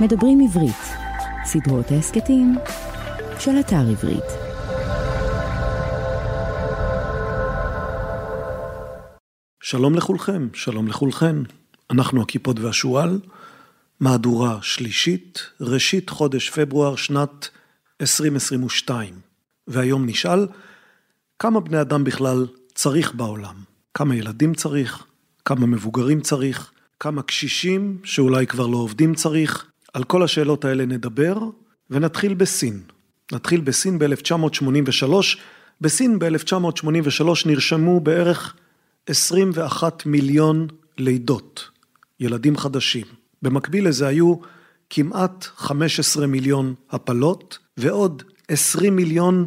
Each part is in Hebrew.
מדברים עברית, סדרות ההסכתים של אתר עברית. שלום לכולכם, שלום לכולכן. אנחנו הקיפוד והשועל, מהדורה שלישית, ראשית חודש פברואר שנת 2022. והיום נשאל, כמה בני אדם בכלל צריך בעולם? כמה ילדים צריך? כמה מבוגרים צריך? כמה קשישים שאולי כבר לא עובדים צריך? על כל השאלות האלה נדבר, ונתחיל בסין. נתחיל בסין ב-1983. בסין ב-1983 נרשמו בערך 21 מיליון לידות, ילדים חדשים. במקביל לזה היו כמעט 15 מיליון הפלות ועוד 20 מיליון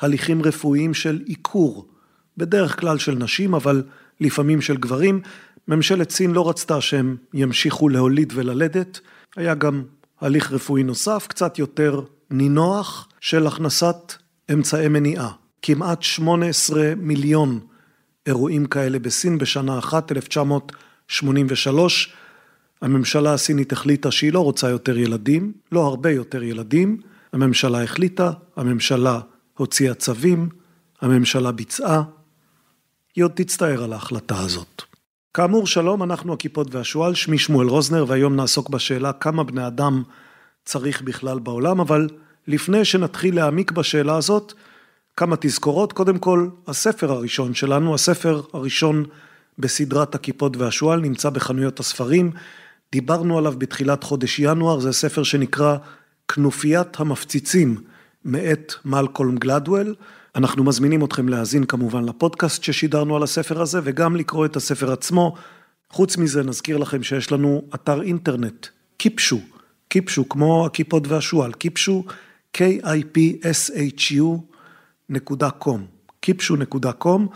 הליכים רפואיים של עיקור, בדרך כלל של נשים, אבל לפעמים של גברים. ממשלת סין לא רצתה שהם ימשיכו להוליד וללדת, היה גם הליך רפואי נוסף, קצת יותר נינוח, של הכנסת אמצעי מניעה. כמעט 18 מיליון אירועים כאלה בסין בשנה אחת, 1983. הממשלה הסינית החליטה שהיא לא רוצה יותר ילדים, לא הרבה יותר ילדים. הממשלה החליטה, הממשלה הוציאה צווים, הממשלה ביצעה. היא עוד תצטער על ההחלטה הזאת. כאמור, שלום, אנחנו הכיפות והשועל, שמי שמואל רוזנר, והיום נעסוק בשאלה כמה בני אדם צריך בכלל בעולם, אבל לפני שנתחיל להעמיק בשאלה הזאת, כמה תזכורות. קודם כל, הספר הראשון שלנו, הספר הראשון בסדרת הכיפות והשועל, נמצא בחנויות הספרים. דיברנו עליו בתחילת חודש ינואר, זה ספר שנקרא כנופיית המפציצים, מאת מלקולם גלדוול. אנחנו מזמינים אתכם להאזין כמובן לפודקאסט ששידרנו על הספר הזה, וגם לקרוא את הספר עצמו. חוץ מזה, נזכיר לכם שיש לנו אתר אינטרנט, קיפשו, קיפשו, כמו הכיפות והשועל, קיפשו, K-I-P-S-H-U נקודה קום, קיפשו נקודה קום.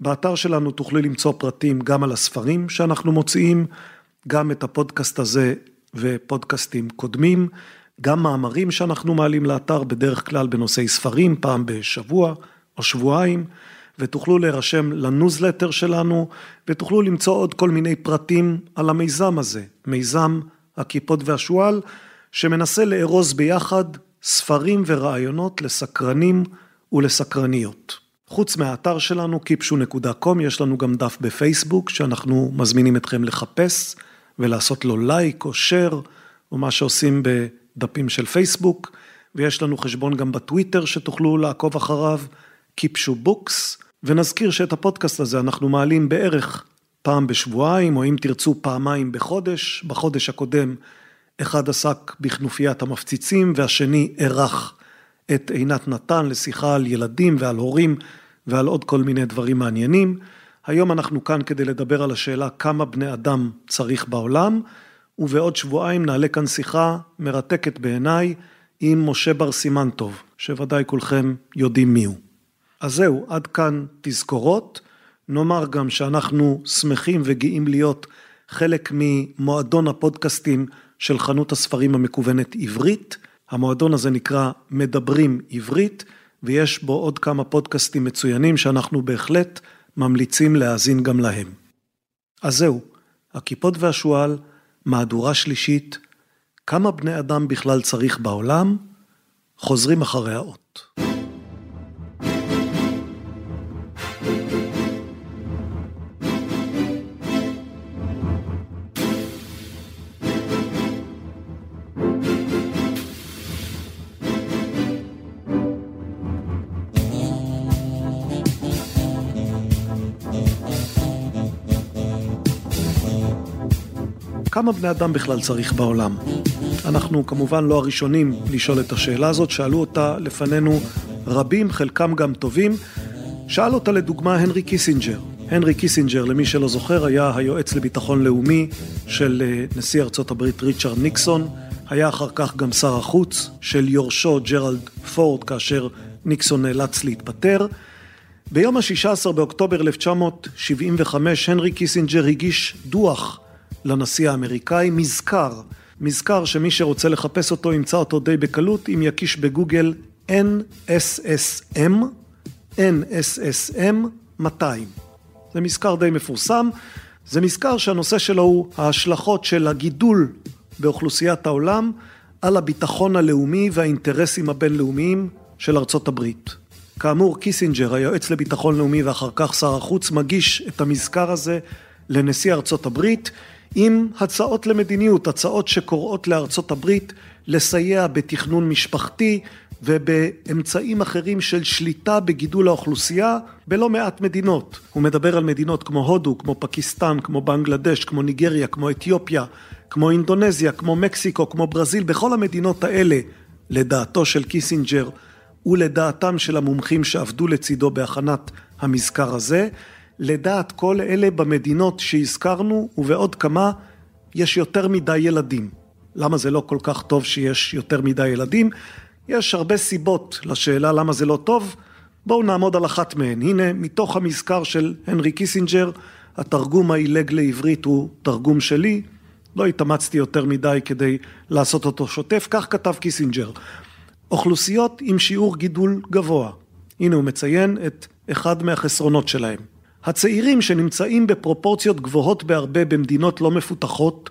באתר שלנו תוכלו למצוא פרטים גם על הספרים שאנחנו מוציאים, גם את הפודקאסט הזה ופודקאסטים קודמים, גם מאמרים שאנחנו מעלים לאתר, בדרך כלל בנושאי ספרים, פעם בשבוע או שבועיים, ותוכלו להירשם לניוזלטר שלנו, ותוכלו למצוא עוד כל מיני פרטים על המיזם הזה, מיזם הקיפוד והשועל, שמנסה לארוז ביחד ספרים ורעיונות לסקרנים ולסקרניות. חוץ מהאתר שלנו, kipshu.com, יש לנו גם דף בפייסבוק, שאנחנו מזמינים אתכם לחפש ולעשות לו לייק או שייר, או מה שעושים בדפים של פייסבוק, ויש לנו חשבון גם בטוויטר שתוכלו לעקוב אחריו, kipshu books, ונזכיר שאת הפודקאסט הזה אנחנו מעלים בערך פעם בשבועיים, או אם תרצו פעמיים בחודש. בחודש הקודם אחד עסק בכנופיית המפציצים, והשני אירח את עינת נתן לשיחה על ילדים ועל הורים ועל עוד כל מיני דברים מעניינים. היום אנחנו כאן כדי לדבר על השאלה כמה בני אדם צריך בעולם, ובעוד שבועיים נעלה כאן שיחה מרתקת בעיניי עם משה בר סימן-טוב, שוודאי כולכם יודעים מיהו. אז זהו, עד כאן תזכורות. נאמר גם שאנחנו שמחים וגאים להיות חלק ממועדון הפודקאסטים של חנות הספרים המקוונת עברית. המועדון הזה נקרא מדברים עברית, ויש בו עוד כמה פודקאסטים מצוינים שאנחנו בהחלט ממליצים להאזין גם להם. אז זהו, הכיפות והשועל, מהדורה שלישית, כמה בני אדם בכלל צריך בעולם, חוזרים אחרי האות. כמה בני אדם בכלל צריך בעולם? אנחנו כמובן לא הראשונים לשאול את השאלה הזאת, שאלו אותה לפנינו רבים, חלקם גם טובים. שאל אותה לדוגמה הנרי קיסינג'ר. הנרי קיסינג'ר, למי שלא זוכר, היה היועץ לביטחון לאומי של אה, נשיא ארצות הברית ריצ'רד ניקסון, היה אחר כך גם שר החוץ של יורשו ג'רלד פורד כאשר ניקסון נאלץ להתפטר. ביום ה-16 באוקטובר 1975 הנרי קיסינג'ר הגיש דוח לנשיא האמריקאי, מזכר, מזכר שמי שרוצה לחפש אותו ימצא אותו די בקלות, אם יקיש בגוגל NSSM, NSSM 200. זה מזכר די מפורסם, זה מזכר שהנושא שלו הוא ההשלכות של הגידול באוכלוסיית העולם על הביטחון הלאומי והאינטרסים הבינלאומיים של ארצות הברית. כאמור, קיסינג'ר, היועץ לביטחון לאומי ואחר כך שר החוץ, מגיש את המזכר הזה לנשיא ארצות הברית עם הצעות למדיניות, הצעות שקוראות לארצות הברית לסייע בתכנון משפחתי ובאמצעים אחרים של שליטה בגידול האוכלוסייה בלא מעט מדינות. הוא מדבר על מדינות כמו הודו, כמו פקיסטן, כמו בנגלדש, כמו ניגריה, כמו אתיופיה, כמו אינדונזיה, כמו מקסיקו, כמו ברזיל, בכל המדינות האלה, לדעתו של קיסינג'ר ולדעתם של המומחים שעבדו לצידו בהכנת המזכר הזה, לדעת כל אלה במדינות שהזכרנו ובעוד כמה יש יותר מדי ילדים. למה זה לא כל כך טוב שיש יותר מדי ילדים? יש הרבה סיבות לשאלה למה זה לא טוב, בואו נעמוד על אחת מהן. הנה, מתוך המזכר של הנרי קיסינג'ר, התרגום העילג לעברית הוא תרגום שלי, לא התאמצתי יותר מדי כדי לעשות אותו שוטף, כך כתב קיסינג'ר. אוכלוסיות עם שיעור גידול גבוה. הנה הוא מציין את אחד מהחסרונות שלהם. הצעירים שנמצאים בפרופורציות גבוהות בהרבה במדינות לא מפותחות,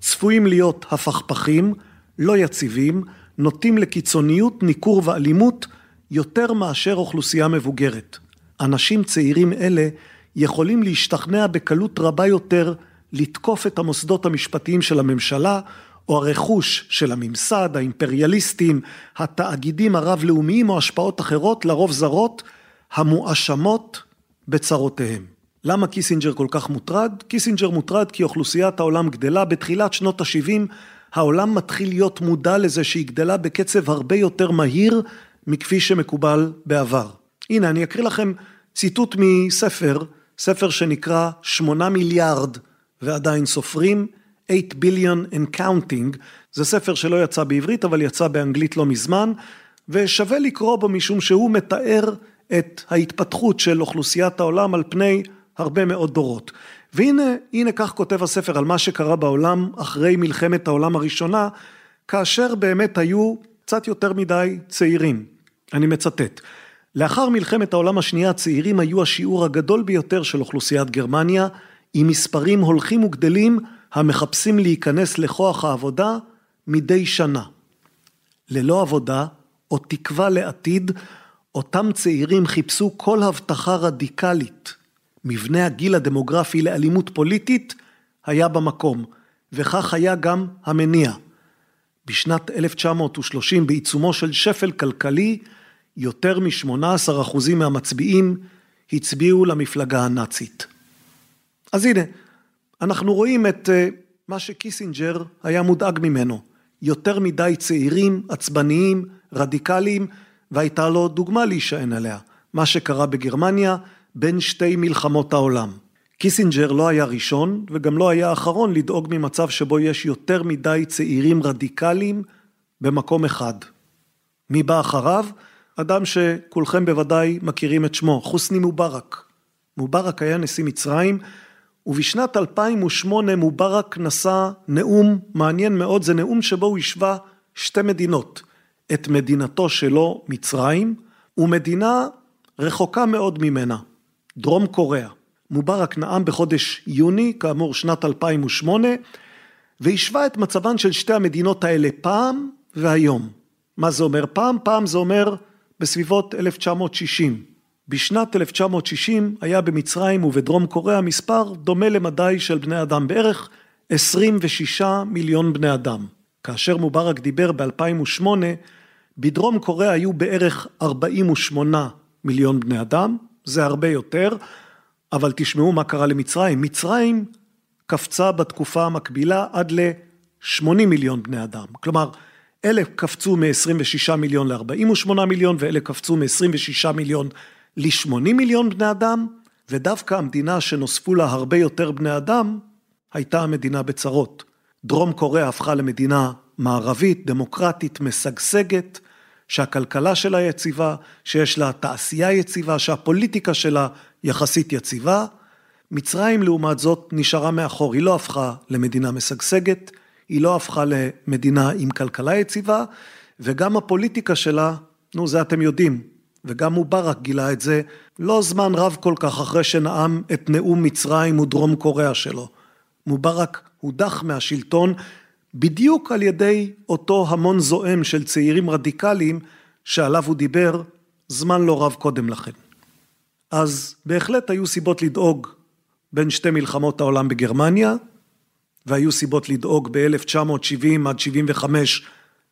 צפויים להיות הפכפכים, לא יציבים, נוטים לקיצוניות, ניכור ואלימות יותר מאשר אוכלוסייה מבוגרת. אנשים צעירים אלה יכולים להשתכנע בקלות רבה יותר לתקוף את המוסדות המשפטיים של הממשלה או הרכוש של הממסד, האימפריאליסטים, התאגידים הרב-לאומיים או השפעות אחרות, לרוב זרות, המואשמות בצרותיהם. למה קיסינג'ר כל כך מוטרד? קיסינג'ר מוטרד כי אוכלוסיית העולם גדלה. בתחילת שנות ה-70 העולם מתחיל להיות מודע לזה שהיא גדלה בקצב הרבה יותר מהיר מכפי שמקובל בעבר. הנה, אני אקריא לכם ציטוט מספר, ספר שנקרא שמונה מיליארד ועדיין סופרים, 8 billion and counting, זה ספר שלא יצא בעברית אבל יצא באנגלית לא מזמן, ושווה לקרוא בו משום שהוא מתאר את ההתפתחות של אוכלוסיית העולם על פני הרבה מאוד דורות. והנה, הנה כך כותב הספר על מה שקרה בעולם אחרי מלחמת העולם הראשונה, כאשר באמת היו קצת יותר מדי צעירים. אני מצטט: לאחר מלחמת העולם השנייה הצעירים היו השיעור הגדול ביותר של אוכלוסיית גרמניה, עם מספרים הולכים וגדלים המחפשים להיכנס לכוח העבודה מדי שנה. ללא עבודה או תקווה לעתיד, אותם צעירים חיפשו כל הבטחה רדיקלית. מבנה הגיל הדמוגרפי לאלימות פוליטית היה במקום, וכך היה גם המניע. בשנת 1930 בעיצומו של שפל כלכלי, יותר מ-18% מהמצביעים הצביעו למפלגה הנאצית. אז הנה, אנחנו רואים את אה, מה שקיסינג'ר היה מודאג ממנו. יותר מדי צעירים, עצבניים, רדיקליים, והייתה לו דוגמה להישען עליה. מה שקרה בגרמניה בין שתי מלחמות העולם. קיסינג'ר לא היה ראשון וגם לא היה האחרון לדאוג ממצב שבו יש יותר מדי צעירים רדיקליים במקום אחד. מי בא אחריו? אדם שכולכם בוודאי מכירים את שמו, חוסני מובארק. מובארק היה נשיא מצרים ובשנת 2008 מובארק נשא נאום מעניין מאוד, זה נאום שבו הוא השווה שתי מדינות, את מדינתו שלו מצרים ומדינה רחוקה מאוד ממנה, דרום קוריאה. מובארק נאם בחודש יוני, כאמור שנת 2008, והשווה את מצבן של שתי המדינות האלה פעם והיום. מה זה אומר פעם? פעם זה אומר בסביבות 1960. בשנת 1960 היה במצרים ובדרום קוריאה מספר דומה למדי של בני אדם, בערך 26 מיליון בני אדם. כאשר מובארק דיבר ב-2008, בדרום קוריאה היו בערך 48 מיליון בני אדם, זה הרבה יותר, אבל תשמעו מה קרה למצרים. מצרים קפצה בתקופה המקבילה עד ל-80 מיליון בני אדם. כלומר, אלה קפצו מ-26 מיליון ל-48 מיליון, ואלה קפצו מ-26 מיליון ל-80 מיליון בני אדם, ודווקא המדינה שנוספו לה הרבה יותר בני אדם, הייתה המדינה בצרות. דרום קוריאה הפכה למדינה מערבית, דמוקרטית, משגשגת, שהכלכלה שלה יציבה, שיש לה תעשייה יציבה, שהפוליטיקה שלה יחסית יציבה. מצרים לעומת זאת נשארה מאחור, היא לא הפכה למדינה משגשגת, היא לא הפכה למדינה עם כלכלה יציבה, וגם הפוליטיקה שלה, נו זה אתם יודעים, וגם מובארק גילה את זה לא זמן רב כל כך אחרי שנאם את נאום מצרים ודרום קוריאה שלו. מובארק הודח מהשלטון בדיוק על ידי אותו המון זועם של צעירים רדיקליים שעליו הוא דיבר זמן לא רב קודם לכן. אז בהחלט היו סיבות לדאוג בין שתי מלחמות העולם בגרמניה, והיו סיבות לדאוג ב-1970 עד 75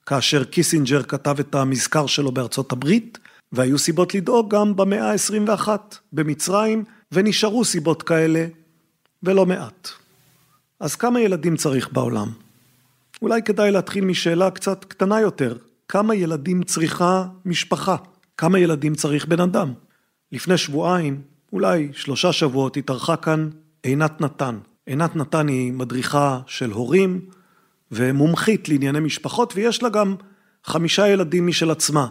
כאשר קיסינג'ר כתב את המזכר שלו בארצות הברית, והיו סיבות לדאוג גם במאה ה-21 במצרים, ונשארו סיבות כאלה, ולא מעט. אז כמה ילדים צריך בעולם? אולי כדאי להתחיל משאלה קצת קטנה יותר, כמה ילדים צריכה משפחה? כמה ילדים צריך בן אדם? לפני שבועיים, אולי שלושה שבועות, התארחה כאן עינת נתן. עינת נתן היא מדריכה של הורים ומומחית לענייני משפחות, ויש לה גם חמישה ילדים משל עצמה.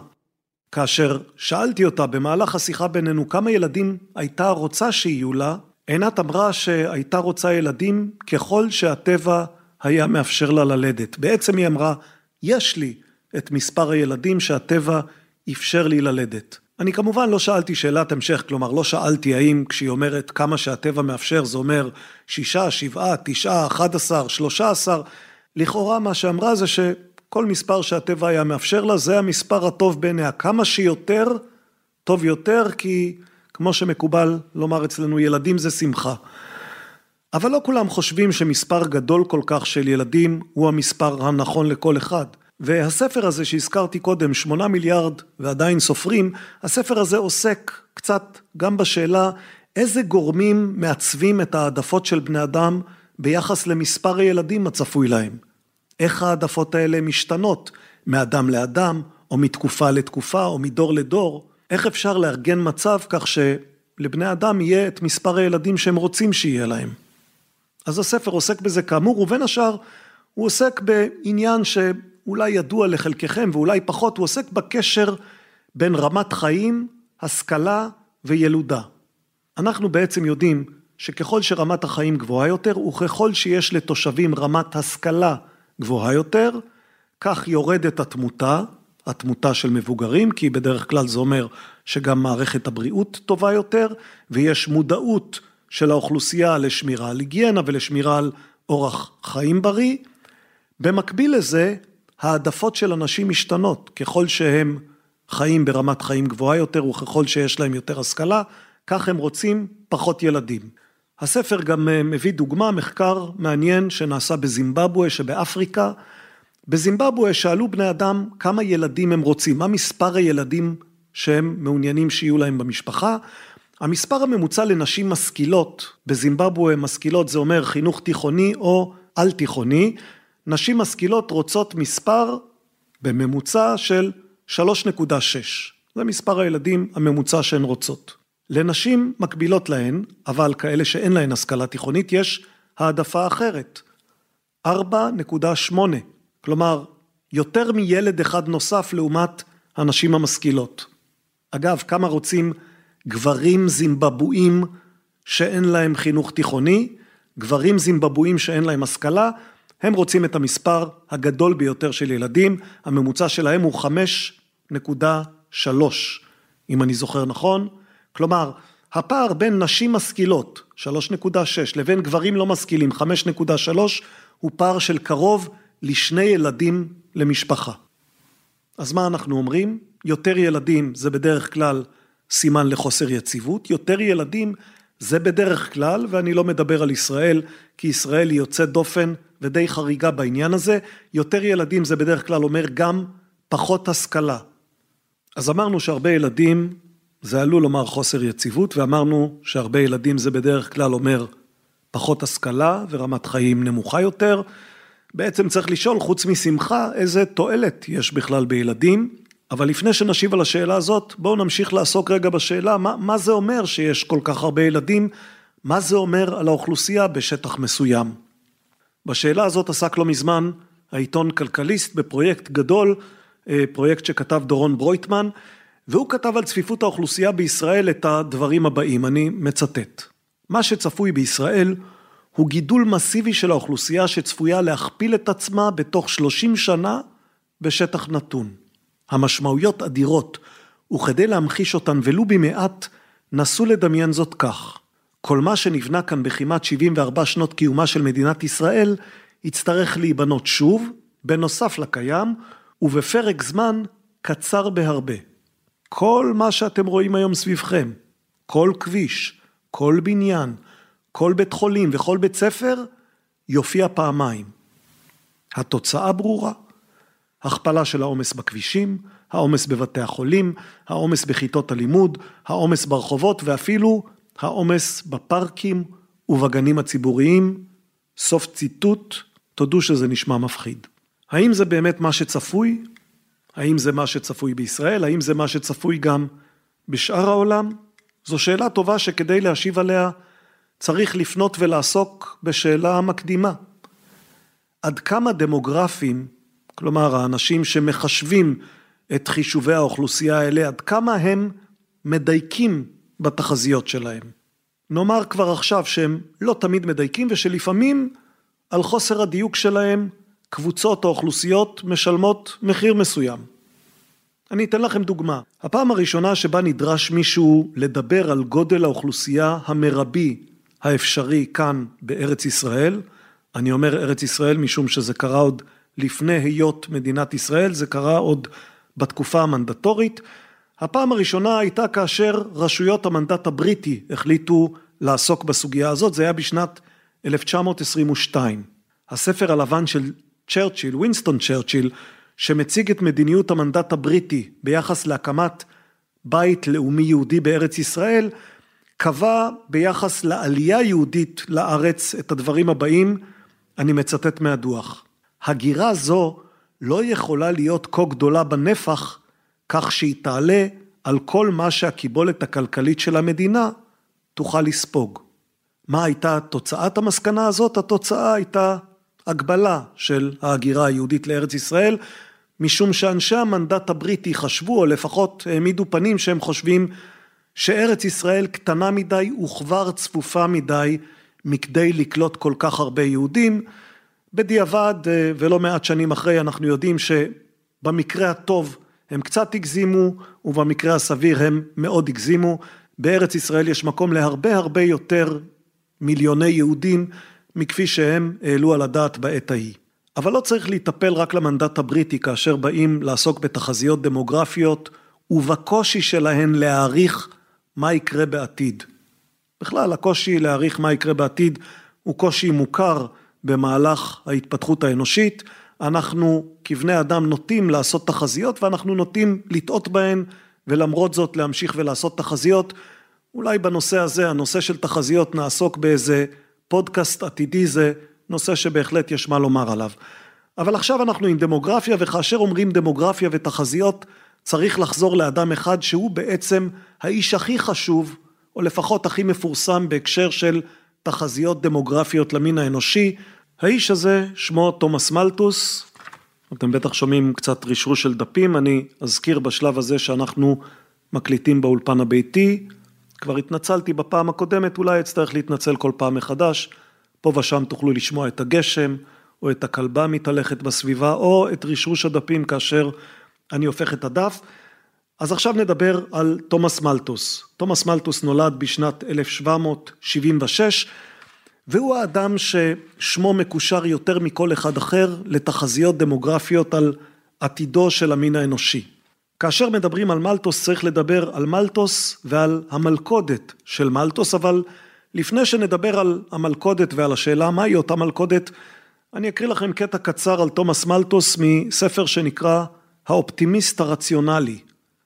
כאשר שאלתי אותה במהלך השיחה בינינו כמה ילדים הייתה רוצה שיהיו לה, עינת אמרה שהייתה רוצה ילדים ככל שהטבע היה מאפשר לה ללדת. בעצם היא אמרה, יש לי את מספר הילדים שהטבע אפשר לי ללדת. אני כמובן לא שאלתי שאלת המשך, כלומר לא שאלתי האם כשהיא אומרת כמה שהטבע מאפשר זה אומר שישה, שבעה, תשעה, אחד עשר, שלושה עשר. לכאורה מה שאמרה זה שכל מספר שהטבע היה מאפשר לה זה המספר הטוב בעיניה. כמה שיותר, טוב יותר, כי כמו שמקובל לומר אצלנו ילדים זה שמחה. אבל לא כולם חושבים שמספר גדול כל כך של ילדים הוא המספר הנכון לכל אחד. והספר הזה שהזכרתי קודם, שמונה מיליארד ועדיין סופרים, הספר הזה עוסק קצת גם בשאלה איזה גורמים מעצבים את העדפות של בני אדם ביחס למספר הילדים הצפוי להם. איך העדפות האלה משתנות מאדם לאדם, או מתקופה לתקופה, או מדור לדור. איך אפשר לארגן מצב כך שלבני אדם יהיה את מספר הילדים שהם רוצים שיהיה להם. אז הספר עוסק בזה כאמור, ובין השאר הוא עוסק בעניין שאולי ידוע לחלקכם ואולי פחות, הוא עוסק בקשר בין רמת חיים, השכלה וילודה. אנחנו בעצם יודעים שככל שרמת החיים גבוהה יותר, וככל שיש לתושבים רמת השכלה גבוהה יותר, כך יורדת התמותה, התמותה של מבוגרים, כי בדרך כלל זה אומר שגם מערכת הבריאות טובה יותר, ויש מודעות של האוכלוסייה לשמירה על היגיינה ולשמירה על אורח חיים בריא. במקביל לזה, העדפות של אנשים משתנות, ככל שהם חיים ברמת חיים גבוהה יותר וככל שיש להם יותר השכלה, כך הם רוצים פחות ילדים. הספר גם אה, מביא דוגמה, מחקר מעניין שנעשה בזימבבואה שבאפריקה. בזימבבואה שאלו בני אדם כמה ילדים הם רוצים, מה מספר הילדים שהם מעוניינים שיהיו להם במשפחה. המספר הממוצע לנשים משכילות, בזימבבואה משכילות זה אומר חינוך תיכוני או על תיכוני, נשים משכילות רוצות מספר בממוצע של 3.6, זה מספר הילדים הממוצע שהן רוצות. לנשים מקבילות להן, אבל כאלה שאין להן השכלה תיכונית, יש העדפה אחרת, 4.8, כלומר יותר מילד אחד נוסף לעומת הנשים המשכילות. אגב, כמה רוצים גברים זימבבואים שאין להם חינוך תיכוני, גברים זימבבואים שאין להם השכלה, הם רוצים את המספר הגדול ביותר של ילדים, הממוצע שלהם הוא 5.3, אם אני זוכר נכון. כלומר, הפער בין נשים משכילות, 3.6, לבין גברים לא משכילים, 5.3, הוא פער של קרוב לשני ילדים למשפחה. אז מה אנחנו אומרים? יותר ילדים זה בדרך כלל סימן לחוסר יציבות, יותר ילדים זה בדרך כלל, ואני לא מדבר על ישראל, כי ישראל היא יוצאת דופן ודי חריגה בעניין הזה, יותר ילדים זה בדרך כלל אומר גם פחות השכלה. אז אמרנו שהרבה ילדים זה עלול לומר חוסר יציבות, ואמרנו שהרבה ילדים זה בדרך כלל אומר פחות השכלה ורמת חיים נמוכה יותר. בעצם צריך לשאול, חוץ משמחה, איזה תועלת יש בכלל בילדים. אבל לפני שנשיב על השאלה הזאת, בואו נמשיך לעסוק רגע בשאלה, מה, מה זה אומר שיש כל כך הרבה ילדים, מה זה אומר על האוכלוסייה בשטח מסוים. בשאלה הזאת עסק לא מזמן העיתון כלכליסט בפרויקט גדול, אה, פרויקט שכתב דורון ברויטמן, והוא כתב על צפיפות האוכלוסייה בישראל את הדברים הבאים, אני מצטט. מה שצפוי בישראל הוא גידול מסיבי של האוכלוסייה שצפויה להכפיל את עצמה בתוך 30 שנה בשטח נתון. המשמעויות אדירות, וכדי להמחיש אותן ולו במעט, נסו לדמיין זאת כך. כל מה שנבנה כאן בכמעט 74 שנות קיומה של מדינת ישראל, יצטרך להיבנות שוב, בנוסף לקיים, ובפרק זמן קצר בהרבה. כל מה שאתם רואים היום סביבכם, כל כביש, כל בניין, כל בית חולים וכל בית ספר, יופיע פעמיים. התוצאה ברורה. הכפלה של העומס בכבישים, העומס בבתי החולים, העומס בכיתות הלימוד, העומס ברחובות ואפילו העומס בפארקים ובגנים הציבוריים. סוף ציטוט, תודו שזה נשמע מפחיד. האם זה באמת מה שצפוי? האם זה מה שצפוי בישראל? האם זה מה שצפוי גם בשאר העולם? זו שאלה טובה שכדי להשיב עליה צריך לפנות ולעסוק בשאלה המקדימה. עד כמה דמוגרפים, כלומר האנשים שמחשבים את חישובי האוכלוסייה האלה, עד כמה הם מדייקים בתחזיות שלהם. נאמר כבר עכשיו שהם לא תמיד מדייקים ושלפעמים על חוסר הדיוק שלהם קבוצות או אוכלוסיות משלמות מחיר מסוים. אני אתן לכם דוגמה. הפעם הראשונה שבה נדרש מישהו לדבר על גודל האוכלוסייה המרבי האפשרי כאן בארץ ישראל, אני אומר ארץ ישראל משום שזה קרה עוד לפני היות מדינת ישראל, זה קרה עוד בתקופה המנדטורית. הפעם הראשונה הייתה כאשר רשויות המנדט הבריטי החליטו לעסוק בסוגיה הזאת, זה היה בשנת 1922. הספר הלבן של צ'רצ'יל, וינסטון צ'רצ'יל, שמציג את מדיניות המנדט הבריטי ביחס להקמת בית לאומי יהודי בארץ ישראל, קבע ביחס לעלייה יהודית לארץ את הדברים הבאים, אני מצטט מהדוח. הגירה זו לא יכולה להיות כה גדולה בנפח, כך שהיא תעלה על כל מה שהקיבולת הכלכלית של המדינה תוכל לספוג. מה הייתה תוצאת המסקנה הזאת? התוצאה הייתה הגבלה של ההגירה היהודית לארץ ישראל, משום שאנשי המנדט הבריטי חשבו, או לפחות העמידו פנים שהם חושבים שארץ ישראל קטנה מדי וכבר צפופה מדי מכדי לקלוט כל כך הרבה יהודים. בדיעבד אה, ולא מעט שנים אחרי אנחנו יודעים שבמקרה הטוב הם קצת הגזימו ובמקרה הסביר הם מאוד הגזימו. בארץ ישראל יש מקום להרבה הרבה יותר מיליוני יהודים מכפי שהם העלו על הדעת בעת ההיא. אבל לא צריך להיטפל רק למנדט הבריטי כאשר באים לעסוק בתחזיות דמוגרפיות ובקושי שלהן להעריך מה יקרה בעתיד. בכלל הקושי להעריך מה יקרה בעתיד הוא קושי מוכר במהלך ההתפתחות האנושית. אנחנו כבני אדם נוטים לעשות תחזיות ואנחנו נוטים לטעות בהן ולמרות זאת להמשיך ולעשות תחזיות. אולי בנושא הזה, הנושא של תחזיות נעסוק באיזה פודקאסט עתידי זה נושא שבהחלט יש מה לומר עליו. אבל עכשיו אנחנו עם דמוגרפיה וכאשר אומרים דמוגרפיה ותחזיות צריך לחזור לאדם אחד שהוא בעצם האיש הכי חשוב או לפחות הכי מפורסם בהקשר של תחזיות דמוגרפיות למין האנושי. האיש הזה שמו תומאס מלטוס, אתם בטח שומעים קצת רשרוש של דפים, אני אזכיר בשלב הזה שאנחנו מקליטים באולפן הביתי, כבר התנצלתי בפעם הקודמת, אולי אצטרך להתנצל כל פעם מחדש. פה ושם תוכלו לשמוע את הגשם, או את הכלבה מתהלכת בסביבה, או את רשרוש הדפים כאשר אני הופך את הדף. אז עכשיו נדבר על תומאס מלטוס. תומאס מלטוס נולד בשנת 1776, והוא האדם ששמו מקושר יותר מכל אחד אחר לתחזיות דמוגרפיות על עתידו של המין האנושי. כאשר מדברים על מלטוס צריך לדבר על מלטוס ועל המלכודת של מלטוס, אבל לפני שנדבר על המלכודת ועל השאלה מהי אותה מלכודת, אני אקריא לכם קטע קצר על תומאס מלטוס מספר שנקרא האופטימיסט הרציונלי.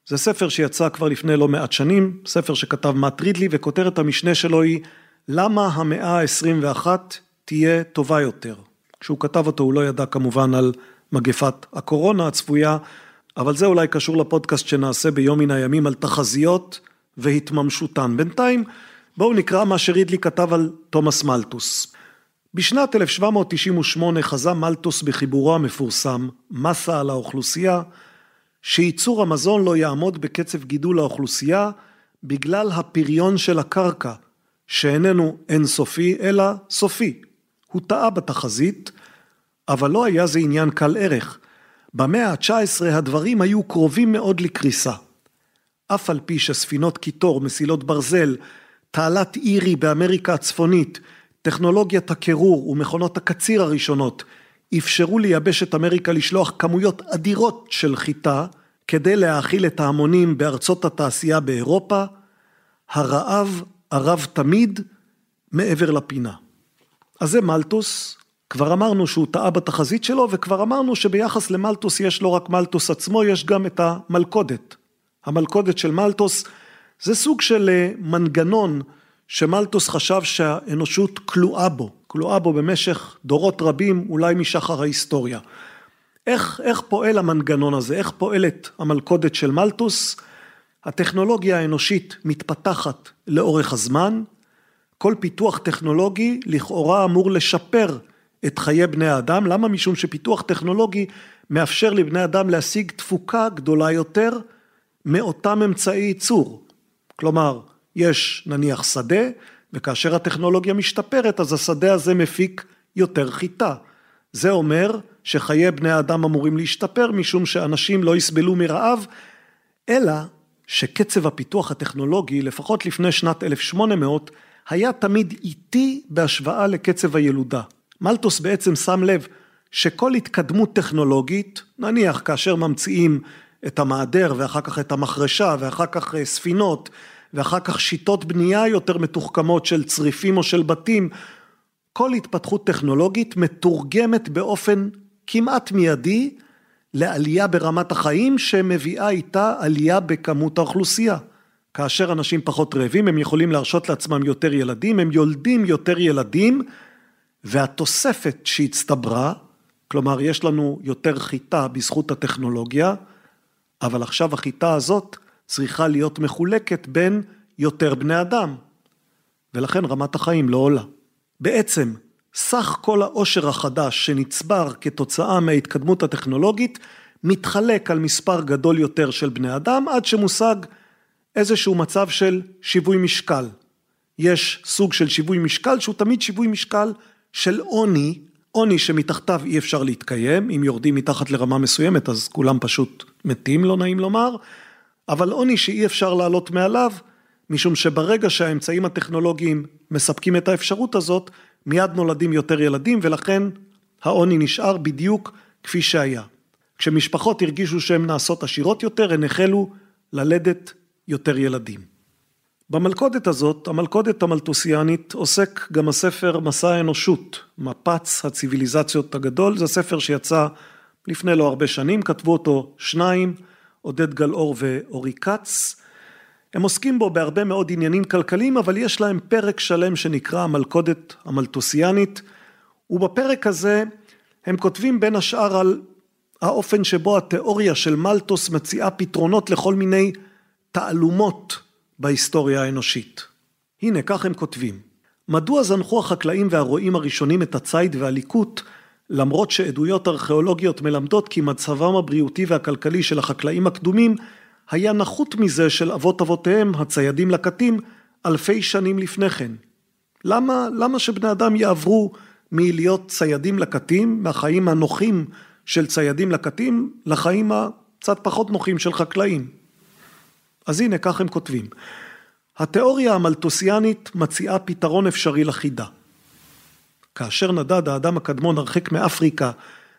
זה ספר שיצא כבר לפני לא מעט שנים, ספר שכתב מאט רידלי וכותרת המשנה שלו היא למה המאה ה-21 תהיה טובה יותר. כשהוא כתב אותו הוא לא ידע כמובן על מגפת הקורונה הצפויה, אבל זה אולי קשור לפודקאסט שנעשה ביום מן הימים על תחזיות והתממשותן. בינתיים בואו נקרא מה שרידלי כתב על תומאס מלטוס. בשנת 1798 חזה מלטוס בחיבורו המפורסם מסה על האוכלוסייה שייצור המזון לא יעמוד בקצב גידול האוכלוסייה בגלל הפריון של הקרקע שאיננו אינסופי אלא סופי. הוא טעה בתחזית אבל לא היה זה עניין קל ערך במאה ה-19 הדברים היו קרובים מאוד לקריסה. אף על פי שספינות קיטור, מסילות ברזל, תעלת אירי באמריקה הצפונית, טכנולוגיית הקירור ומכונות הקציר הראשונות אפשרו ליבשת אמריקה לשלוח כמויות אדירות של חיטה כדי להאכיל את ההמונים בארצות התעשייה באירופה, הרעב ערב תמיד מעבר לפינה. אז זה מלטוס, כבר אמרנו שהוא טעה בתחזית שלו, וכבר אמרנו שביחס למלטוס יש לא רק מלטוס עצמו, יש גם את המלכודת. המלכודת של מלטוס זה סוג של אה, מנגנון שמלטוס חשב שהאנושות כלואה בו, כלואה בו במשך דורות רבים, אולי משחר ההיסטוריה. איך, איך פועל המנגנון הזה, איך פועלת המלכודת של מלטוס? הטכנולוגיה האנושית מתפתחת לאורך הזמן, כל פיתוח טכנולוגי לכאורה אמור לשפר את חיי בני האדם, למה? משום שפיתוח טכנולוגי מאפשר לבני אדם להשיג תפוקה גדולה יותר מאותם אמצעי ייצור. כלומר, יש נניח שדה, וכאשר הטכנולוגיה משתפרת, אז השדה הזה מפיק יותר חיטה. זה אומר שחיי בני האדם אמורים להשתפר, משום שאנשים לא יסבלו מרעב, אלא שקצב הפיתוח הטכנולוגי, לפחות לפני שנת 1800, היה תמיד איטי בהשוואה לקצב הילודה. מלטוס בעצם שם לב שכל התקדמות טכנולוגית, נניח כאשר ממציאים את המעדר ואחר כך את המחרשה ואחר כך אה, ספינות ואחר כך שיטות בנייה יותר מתוחכמות של צריפים או של בתים, כל התפתחות טכנולוגית מתורגמת באופן כמעט מיידי לעלייה ברמת החיים שמביאה איתה עלייה בכמות האוכלוסייה. כאשר אנשים פחות רעבים הם יכולים להרשות לעצמם יותר ילדים, הם יולדים יותר ילדים והתוספת שהצטברה, כלומר יש לנו יותר חיטה בזכות הטכנולוגיה, אבל עכשיו החיטה הזאת צריכה להיות מחולקת בין יותר בני אדם, ולכן רמת החיים לא עולה. בעצם, סך כל העושר החדש שנצבר כתוצאה מההתקדמות הטכנולוגית, מתחלק על מספר גדול יותר של בני אדם, עד שמושג איזשהו מצב של שיווי משקל. יש סוג של שיווי משקל שהוא תמיד שיווי משקל של עוני, עוני שמתחתיו אי אפשר להתקיים, אם יורדים מתחת לרמה מסוימת אז כולם פשוט מתים, לא נעים לומר, אבל עוני שאי אפשר לעלות מעליו, משום שברגע שהאמצעים הטכנולוגיים מספקים את האפשרות הזאת, מיד נולדים יותר ילדים ולכן העוני נשאר בדיוק כפי שהיה. כשמשפחות הרגישו שהן נעשות עשירות יותר, הן החלו ללדת יותר ילדים. במלכודת הזאת, המלכודת המלטוסיאנית, עוסק גם הספר מסע האנושות, מפץ הציוויליזציות הגדול, זה ספר שיצא לפני לא הרבה שנים, כתבו אותו שניים, עודד גלאור ואורי כץ. הם עוסקים בו בהרבה מאוד עניינים כלכליים, אבל יש להם פרק שלם שנקרא המלכודת המלטוסיאנית, ובפרק הזה הם כותבים בין השאר על האופן שבו התיאוריה של מלטוס מציעה פתרונות לכל מיני תעלומות בהיסטוריה האנושית. הנה, כך הם כותבים: מדוע זנחו החקלאים והרועים הראשונים את הציד והליקוט, למרות שעדויות ארכיאולוגיות מלמדות כי מצבם הבריאותי והכלכלי של החקלאים הקדומים היה נחות מזה של אבות אבותיהם, הציידים לקטים, אלפי שנים לפני כן. למה, למה שבני אדם יעברו מלהיות ציידים לקטים, מהחיים הנוחים של ציידים לקטים, לחיים הקצת פחות נוחים של חקלאים? אז הנה, כך הם כותבים. התיאוריה המלטוסיאנית מציעה פתרון אפשרי לחידה. כאשר נדד האדם הקדמון הרחק מאפריקה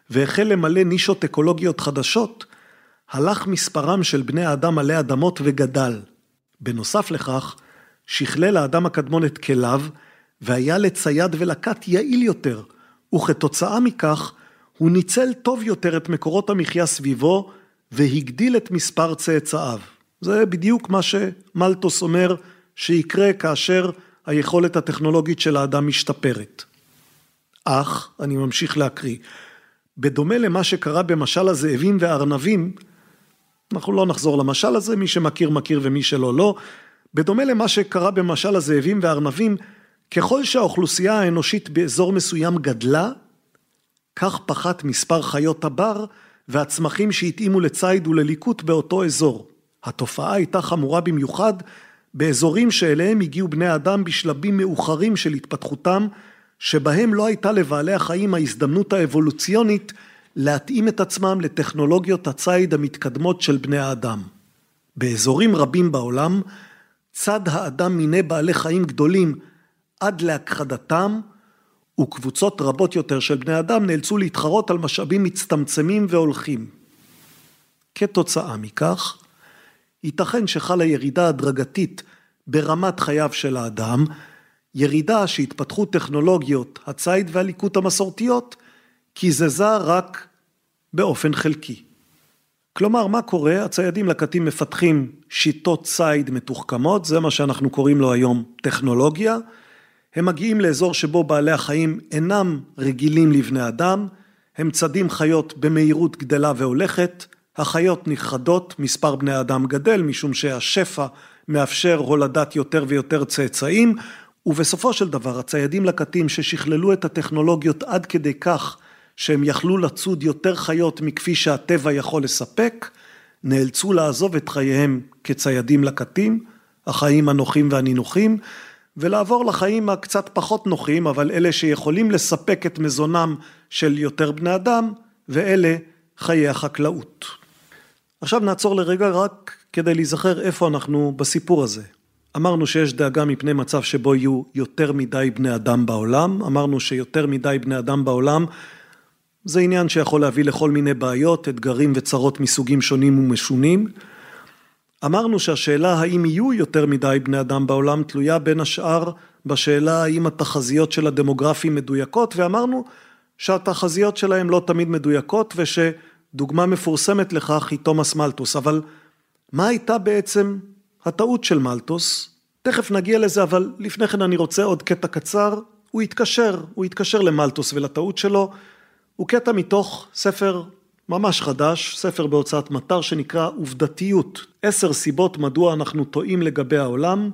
והחל למלא נישות אקולוגיות חדשות, הלך מספרם של בני האדם עלי אדמות וגדל. בנוסף לכך, שכלל האדם הקדמון את כליו, והיה לצייד ולקט יעיל יותר, וכתוצאה מכך, הוא ניצל טוב יותר את מקורות המחיה סביבו, והגדיל את מספר צאצאיו. זה בדיוק מה שמלטוס אומר שיקרה כאשר היכולת הטכנולוגית של האדם משתפרת. אך, אני ממשיך להקריא, בדומה למה שקרה במשל הזאבים והארנבים, אנחנו לא נחזור למשל הזה, מי שמכיר מכיר ומי שלא לא, בדומה למה שקרה במשל הזאבים והארנבים, ככל שהאוכלוסייה האנושית באזור מסוים גדלה, כך פחת מספר חיות הבר והצמחים שהתאימו לציד ולליקוט באותו אזור. התופעה הייתה חמורה במיוחד באזורים שאליהם הגיעו בני אדם בשלבים מאוחרים של התפתחותם, שבהם לא הייתה לבעלי החיים ההזדמנות האבולוציונית להתאים את עצמם לטכנולוגיות הציד המתקדמות של בני האדם. באזורים רבים בעולם, צד האדם מיני בעלי חיים גדולים עד להכחדתם, וקבוצות רבות יותר של בני אדם נאלצו להתחרות על משאבים מצטמצמים והולכים. כתוצאה מכך, ייתכן שחלה ירידה הדרגתית ברמת חייו של האדם, ירידה שהתפתחו טכנולוגיות הציד והליקוט המסורתיות קיזזה רק באופן חלקי. כלומר, מה קורה? הציידים לקטים מפתחים שיטות ציד מתוחכמות, זה מה שאנחנו קוראים לו היום טכנולוגיה. הם מגיעים לאזור שבו בעלי החיים אינם רגילים לבני אדם, הם צדים חיות במהירות גדלה והולכת, החיות נכחדות, מספר בני אדם גדל, משום שהשפע מאפשר הולדת יותר ויותר צאצאים, ובסופו של דבר הציידים לקטים ששכללו את הטכנולוגיות עד כדי כך שהם יכלו לצוד יותר חיות מכפי שהטבע יכול לספק, נאלצו לעזוב את חייהם כציידים לקטים, החיים הנוחים והנינוחים, ולעבור לחיים הקצת פחות נוחים, אבל אלה שיכולים לספק את מזונם של יותר בני אדם, ואלה חיי החקלאות. עכשיו נעצור לרגע רק כדי להיזכר איפה אנחנו בסיפור הזה. אמרנו שיש דאגה מפני מצב שבו יהיו יותר מדי בני אדם בעולם, אמרנו שיותר מדי בני אדם בעולם זה עניין שיכול להביא לכל מיני בעיות, אתגרים וצרות מסוגים שונים ומשונים. אמרנו שהשאלה האם יהיו יותר מדי בני אדם בעולם תלויה בין השאר בשאלה האם התחזיות של הדמוגרפים מדויקות ואמרנו שהתחזיות שלהם לא תמיד מדויקות ושדוגמה מפורסמת לכך היא תומאס מלטוס אבל מה הייתה בעצם הטעות של מלטוס? תכף נגיע לזה אבל לפני כן אני רוצה עוד קטע קצר הוא התקשר, הוא התקשר למלטוס ולטעות שלו הוא קטע מתוך ספר ממש חדש, ספר בהוצאת מטר שנקרא עובדתיות, עשר סיבות מדוע אנחנו טועים לגבי העולם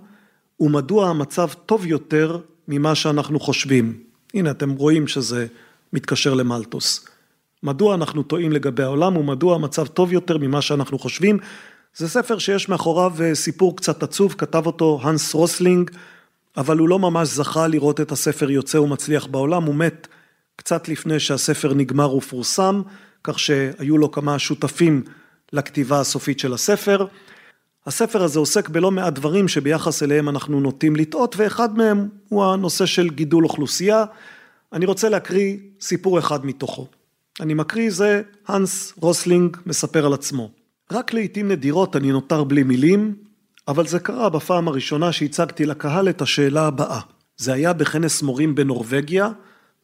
ומדוע המצב טוב יותר ממה שאנחנו חושבים. הנה אתם רואים שזה מתקשר למלטוס. מדוע אנחנו טועים לגבי העולם ומדוע המצב טוב יותר ממה שאנחנו חושבים. זה ספר שיש מאחוריו סיפור קצת עצוב, כתב אותו הנס רוסלינג, אבל הוא לא ממש זכה לראות את הספר יוצא ומצליח בעולם, הוא מת קצת לפני שהספר נגמר ופורסם, כך שהיו לו כמה שותפים לכתיבה הסופית של הספר. הספר הזה עוסק בלא מעט דברים שביחס אליהם אנחנו נוטים לטעות, ואחד מהם הוא הנושא של גידול אוכלוסייה. אני רוצה להקריא סיפור אחד מתוכו. אני מקריא זה הנס רוסלינג מספר על עצמו. רק לעיתים נדירות אני נותר בלי מילים, אבל זה קרה בפעם הראשונה שהצגתי לקהל את השאלה הבאה. זה היה בכנס מורים בנורבגיה,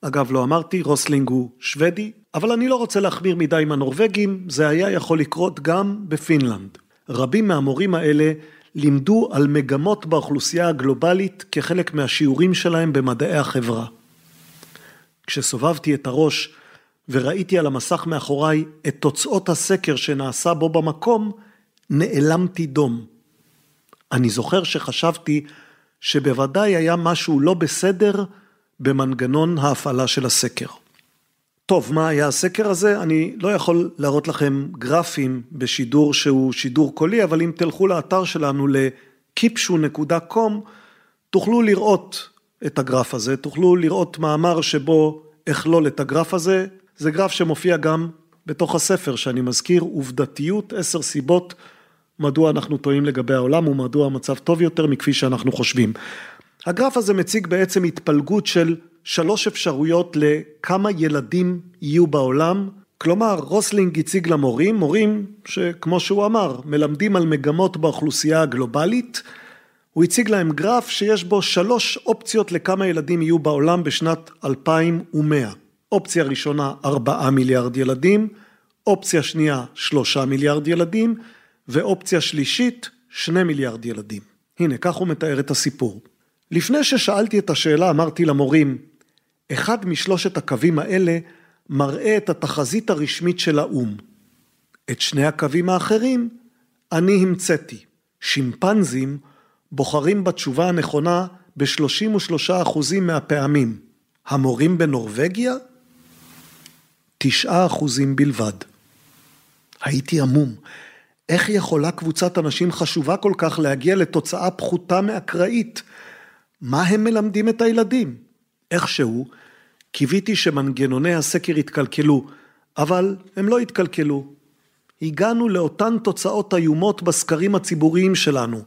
אגב, לא אמרתי, רוסלינג הוא שוודי, אבל אני לא רוצה להחמיר מדי עם הנורבגים, זה היה יכול לקרות גם בפינלנד. רבים מהמורים האלה לימדו על מגמות באוכלוסייה הגלובלית כחלק מהשיעורים שלהם במדעי החברה. כשסובבתי את הראש וראיתי על המסך מאחוריי את תוצאות הסקר שנעשה בו במקום, נעלמתי דום. אני זוכר שחשבתי שבוודאי היה משהו לא בסדר במנגנון ההפעלה של הסקר. טוב, מה היה הסקר הזה? אני לא יכול להראות לכם גרפים בשידור שהוא שידור קולי, אבל אם תלכו לאתר שלנו ל-kipshu.com, תוכלו לראות את הגרף הזה, תוכלו לראות מאמר שבו אכלול את הגרף הזה, זה גרף שמופיע גם בתוך הספר שאני מזכיר, עובדתיות, עשר סיבות מדוע אנחנו טועים לגבי העולם ומדוע המצב טוב יותר מכפי שאנחנו חושבים. הגרף הזה מציג בעצם התפלגות של שלוש אפשרויות לכמה ילדים יהיו בעולם. כלומר, רוסלינג הציג למורים, מורים שכמו שהוא אמר, מלמדים על מגמות באוכלוסייה הגלובלית. הוא הציג להם גרף שיש בו שלוש אופציות לכמה ילדים יהיו בעולם בשנת 2100. אופציה ראשונה, ארבעה מיליארד ילדים, אופציה שנייה, שלושה מיליארד ילדים, ואופציה שלישית, שני מיליארד ילדים. הנה, כך הוא מתאר את הסיפור. לפני ששאלתי את השאלה אמרתי למורים, אחד משלושת הקווים האלה מראה את התחזית הרשמית של האו"ם. את שני הקווים האחרים אני המצאתי. שימפנזים בוחרים בתשובה הנכונה ב-33% מהפעמים. המורים בנורבגיה? 9% בלבד. הייתי עמום. איך יכולה קבוצת אנשים חשובה כל כך להגיע לתוצאה פחותה מאקראית? מה הם מלמדים את הילדים? איכשהו, קיוויתי שמנגנוני הסקר יתקלקלו, אבל הם לא התקלקלו. הגענו לאותן תוצאות איומות בסקרים הציבוריים שלנו,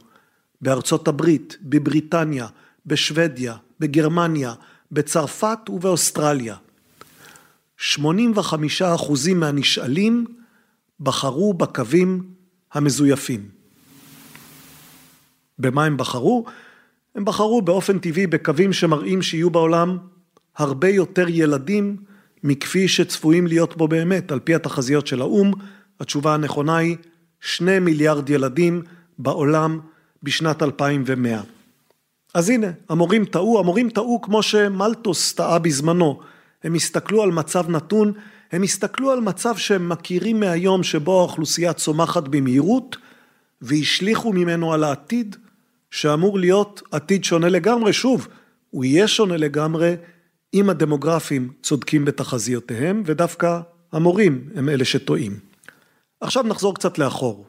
בארצות הברית, בבריטניה, בשוודיה, בגרמניה, בצרפת ובאוסטרליה. 85% מהנשאלים בחרו בקווים המזויפים. במה הם בחרו? הם בחרו באופן טבעי בקווים שמראים שיהיו בעולם הרבה יותר ילדים מכפי שצפויים להיות בו באמת. על פי התחזיות של האו"ם, התשובה הנכונה היא שני מיליארד ילדים בעולם בשנת 2100. אז הנה, המורים טעו, המורים טעו כמו שמלטוס טעה בזמנו. הם הסתכלו על מצב נתון, הם הסתכלו על מצב שהם מכירים מהיום שבו האוכלוסייה צומחת במהירות, והשליכו ממנו על העתיד, שאמור להיות עתיד שונה לגמרי. שוב, הוא יהיה שונה לגמרי אם הדמוגרפים צודקים בתחזיותיהם, ודווקא המורים הם אלה שטועים. עכשיו נחזור קצת לאחור.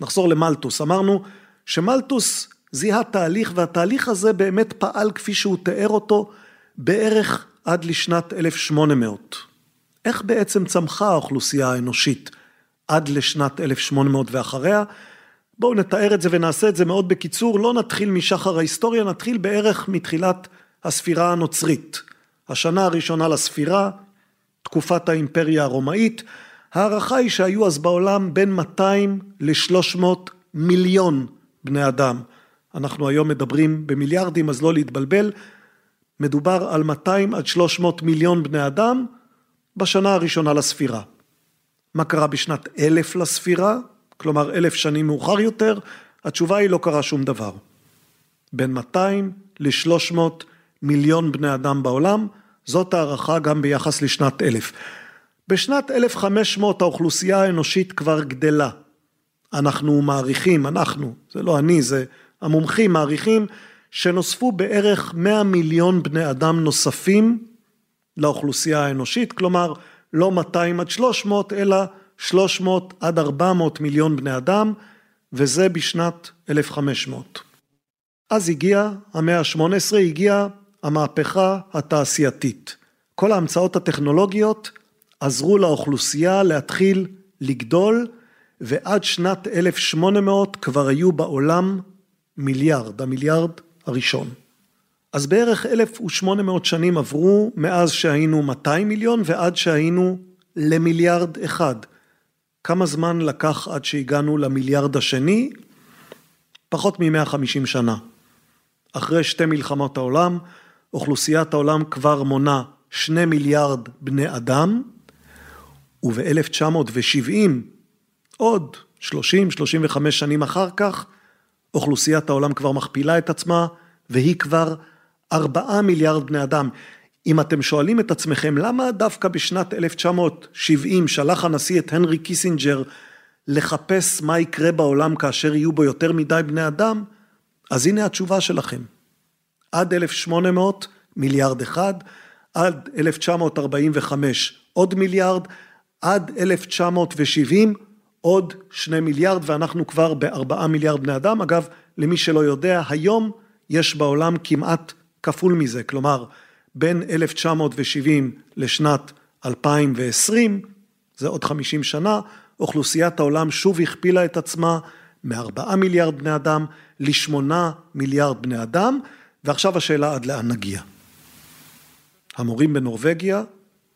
נחזור למלטוס. אמרנו שמלטוס זיהה תהליך, והתהליך הזה באמת פעל כפי שהוא תיאר אותו בערך עד לשנת 1800. איך בעצם צמחה האוכלוסייה האנושית עד לשנת 1800 ואחריה? בואו נתאר את זה ונעשה את זה מאוד בקיצור, לא נתחיל משחר ההיסטוריה, נתחיל בערך מתחילת הספירה הנוצרית. השנה הראשונה לספירה, תקופת האימפריה הרומאית, ההערכה היא שהיו אז בעולם בין 200 ל-300 מיליון בני אדם. אנחנו היום מדברים במיליארדים, אז לא להתבלבל. מדובר על 200 עד 300 מיליון בני אדם בשנה הראשונה לספירה. מה קרה בשנת אלף לספירה? כלומר אלף שנים מאוחר יותר? התשובה היא לא קרה שום דבר. בין 200 ל-300 מיליון בני אדם בעולם, זאת הערכה גם ביחס לשנת אלף. בשנת 1500 האוכלוסייה האנושית כבר גדלה. אנחנו מעריכים, אנחנו, זה לא אני, זה המומחים מעריכים שנוספו בערך 100 מיליון בני אדם נוספים לאוכלוסייה האנושית, כלומר לא 200 עד 300 אלא 300 עד 400 מיליון בני אדם וזה בשנת 1500. אז הגיעה המאה ה-18, הגיעה המהפכה התעשייתית. כל ההמצאות הטכנולוגיות עזרו לאוכלוסייה להתחיל לגדול ועד שנת 1800 כבר היו בעולם מיליארד, המיליארד הראשון. אז בערך 1,800 שנים עברו מאז שהיינו 200 מיליון ועד שהיינו למיליארד אחד. כמה זמן לקח עד שהגענו למיליארד השני? פחות מ-150 שנה. אחרי שתי מלחמות העולם, אוכלוסיית העולם כבר מונה שני מיליארד בני אדם, וב-1970, עוד 30-35 שנים אחר כך, אוכלוסיית העולם כבר מכפילה את עצמה, והיא כבר 4 מיליארד בני אדם. אם אתם שואלים את עצמכם, למה דווקא בשנת 1970 שלח הנשיא את הנרי קיסינג'ר לחפש מה יקרה בעולם כאשר יהיו בו יותר מדי בני אדם? אז הנה התשובה שלכם. עד 1800 מיליארד אחד, עד 1945 עוד מיליארד, עד 1970 עוד שני מיליארד ואנחנו כבר בארבעה מיליארד בני אדם. אגב, למי שלא יודע, היום יש בעולם כמעט כפול מזה, כלומר בין 1970 לשנת 2020, זה עוד 50 שנה, אוכלוסיית העולם שוב הכפילה את עצמה מארבעה מיליארד בני אדם לשמונה מיליארד בני אדם, ועכשיו השאלה עד לאן נגיע. המורים בנורבגיה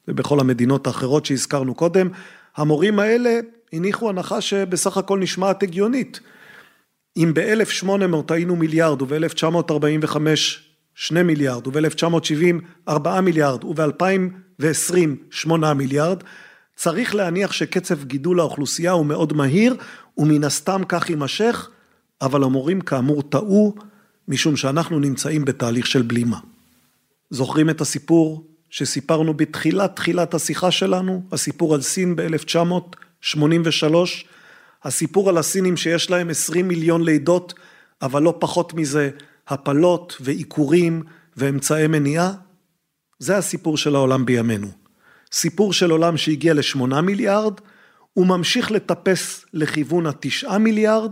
ובכל המדינות האחרות שהזכרנו קודם, המורים האלה הניחו הנחה שבסך הכל נשמעת הגיונית. אם ב-1800 היינו מיליארד וב-1945 שני מיליארד וב-1970 ארבעה מיליארד וב-2020 שמונה מיליארד, צריך להניח שקצב גידול האוכלוסייה הוא מאוד מהיר ומן הסתם כך יימשך, אבל המורים כאמור טעו משום שאנחנו נמצאים בתהליך של בלימה. זוכרים את הסיפור שסיפרנו בתחילת תחילת השיחה שלנו, הסיפור על סין ב-1983, הסיפור על הסינים שיש להם 20 מיליון לידות, אבל לא פחות מזה, הפלות ועיקורים ואמצעי מניעה? זה הסיפור של העולם בימינו. סיפור של עולם שהגיע לשמונה מיליארד, הוא ממשיך לטפס לכיוון התשעה מיליארד,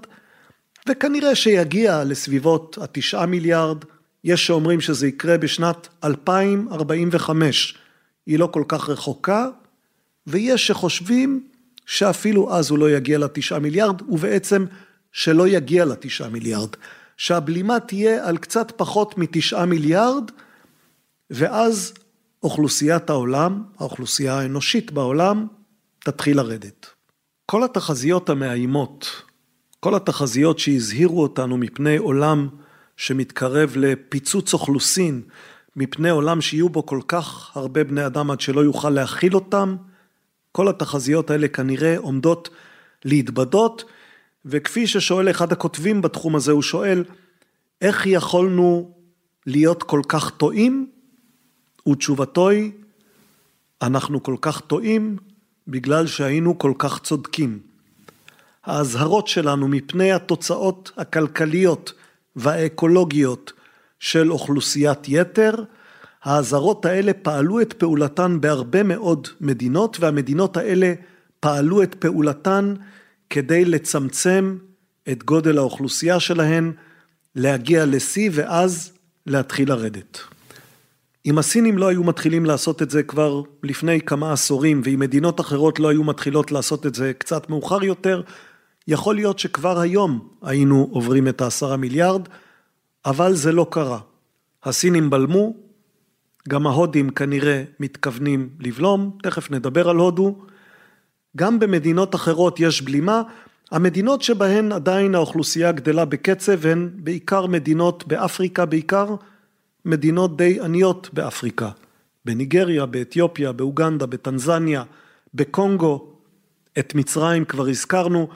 וכנראה שיגיע לסביבות התשעה מיליארד, יש שאומרים שזה יקרה בשנת 2045, היא לא כל כך רחוקה, ויש שחושבים שאפילו אז הוא לא יגיע לתשעה מיליארד, ובעצם שלא יגיע לתשעה מיליארד. שהבלימה תהיה על קצת פחות מתשעה מיליארד, ואז אוכלוסיית העולם, האוכלוסייה האנושית בעולם, תתחיל לרדת. כל התחזיות המאיימות, כל התחזיות שהזהירו אותנו מפני עולם שמתקרב לפיצוץ אוכלוסין, מפני עולם שיהיו בו כל כך הרבה בני אדם עד שלא יוכל להכיל אותם, כל התחזיות האלה כנראה עומדות להתבדות, וכפי ששואל אחד הכותבים בתחום הזה, הוא שואל, איך יכולנו להיות כל כך טועים? ותשובתו היא, אנחנו כל כך טועים בגלל שהיינו כל כך צודקים. האזהרות שלנו מפני התוצאות הכלכליות והאקולוגיות של אוכלוסיית יתר, האזהרות האלה פעלו את פעולתן בהרבה מאוד מדינות, והמדינות האלה פעלו את פעולתן כדי לצמצם את גודל האוכלוסייה שלהן, להגיע לשיא ואז להתחיל לרדת. אם הסינים לא היו מתחילים לעשות את זה כבר לפני כמה עשורים, ואם מדינות אחרות לא היו מתחילות לעשות את זה קצת מאוחר יותר, יכול להיות שכבר היום היינו עוברים את העשרה מיליארד, אבל זה לא קרה. הסינים בלמו, גם ההודים כנראה מתכוונים לבלום, תכף נדבר על הודו. גם במדינות אחרות יש בלימה, המדינות שבהן עדיין האוכלוסייה גדלה בקצב הן בעיקר מדינות באפריקה, בעיקר מדינות די עניות באפריקה, בניגריה, באתיופיה, באוגנדה, בטנזניה, בקונגו, את מצרים כבר הזכרנו,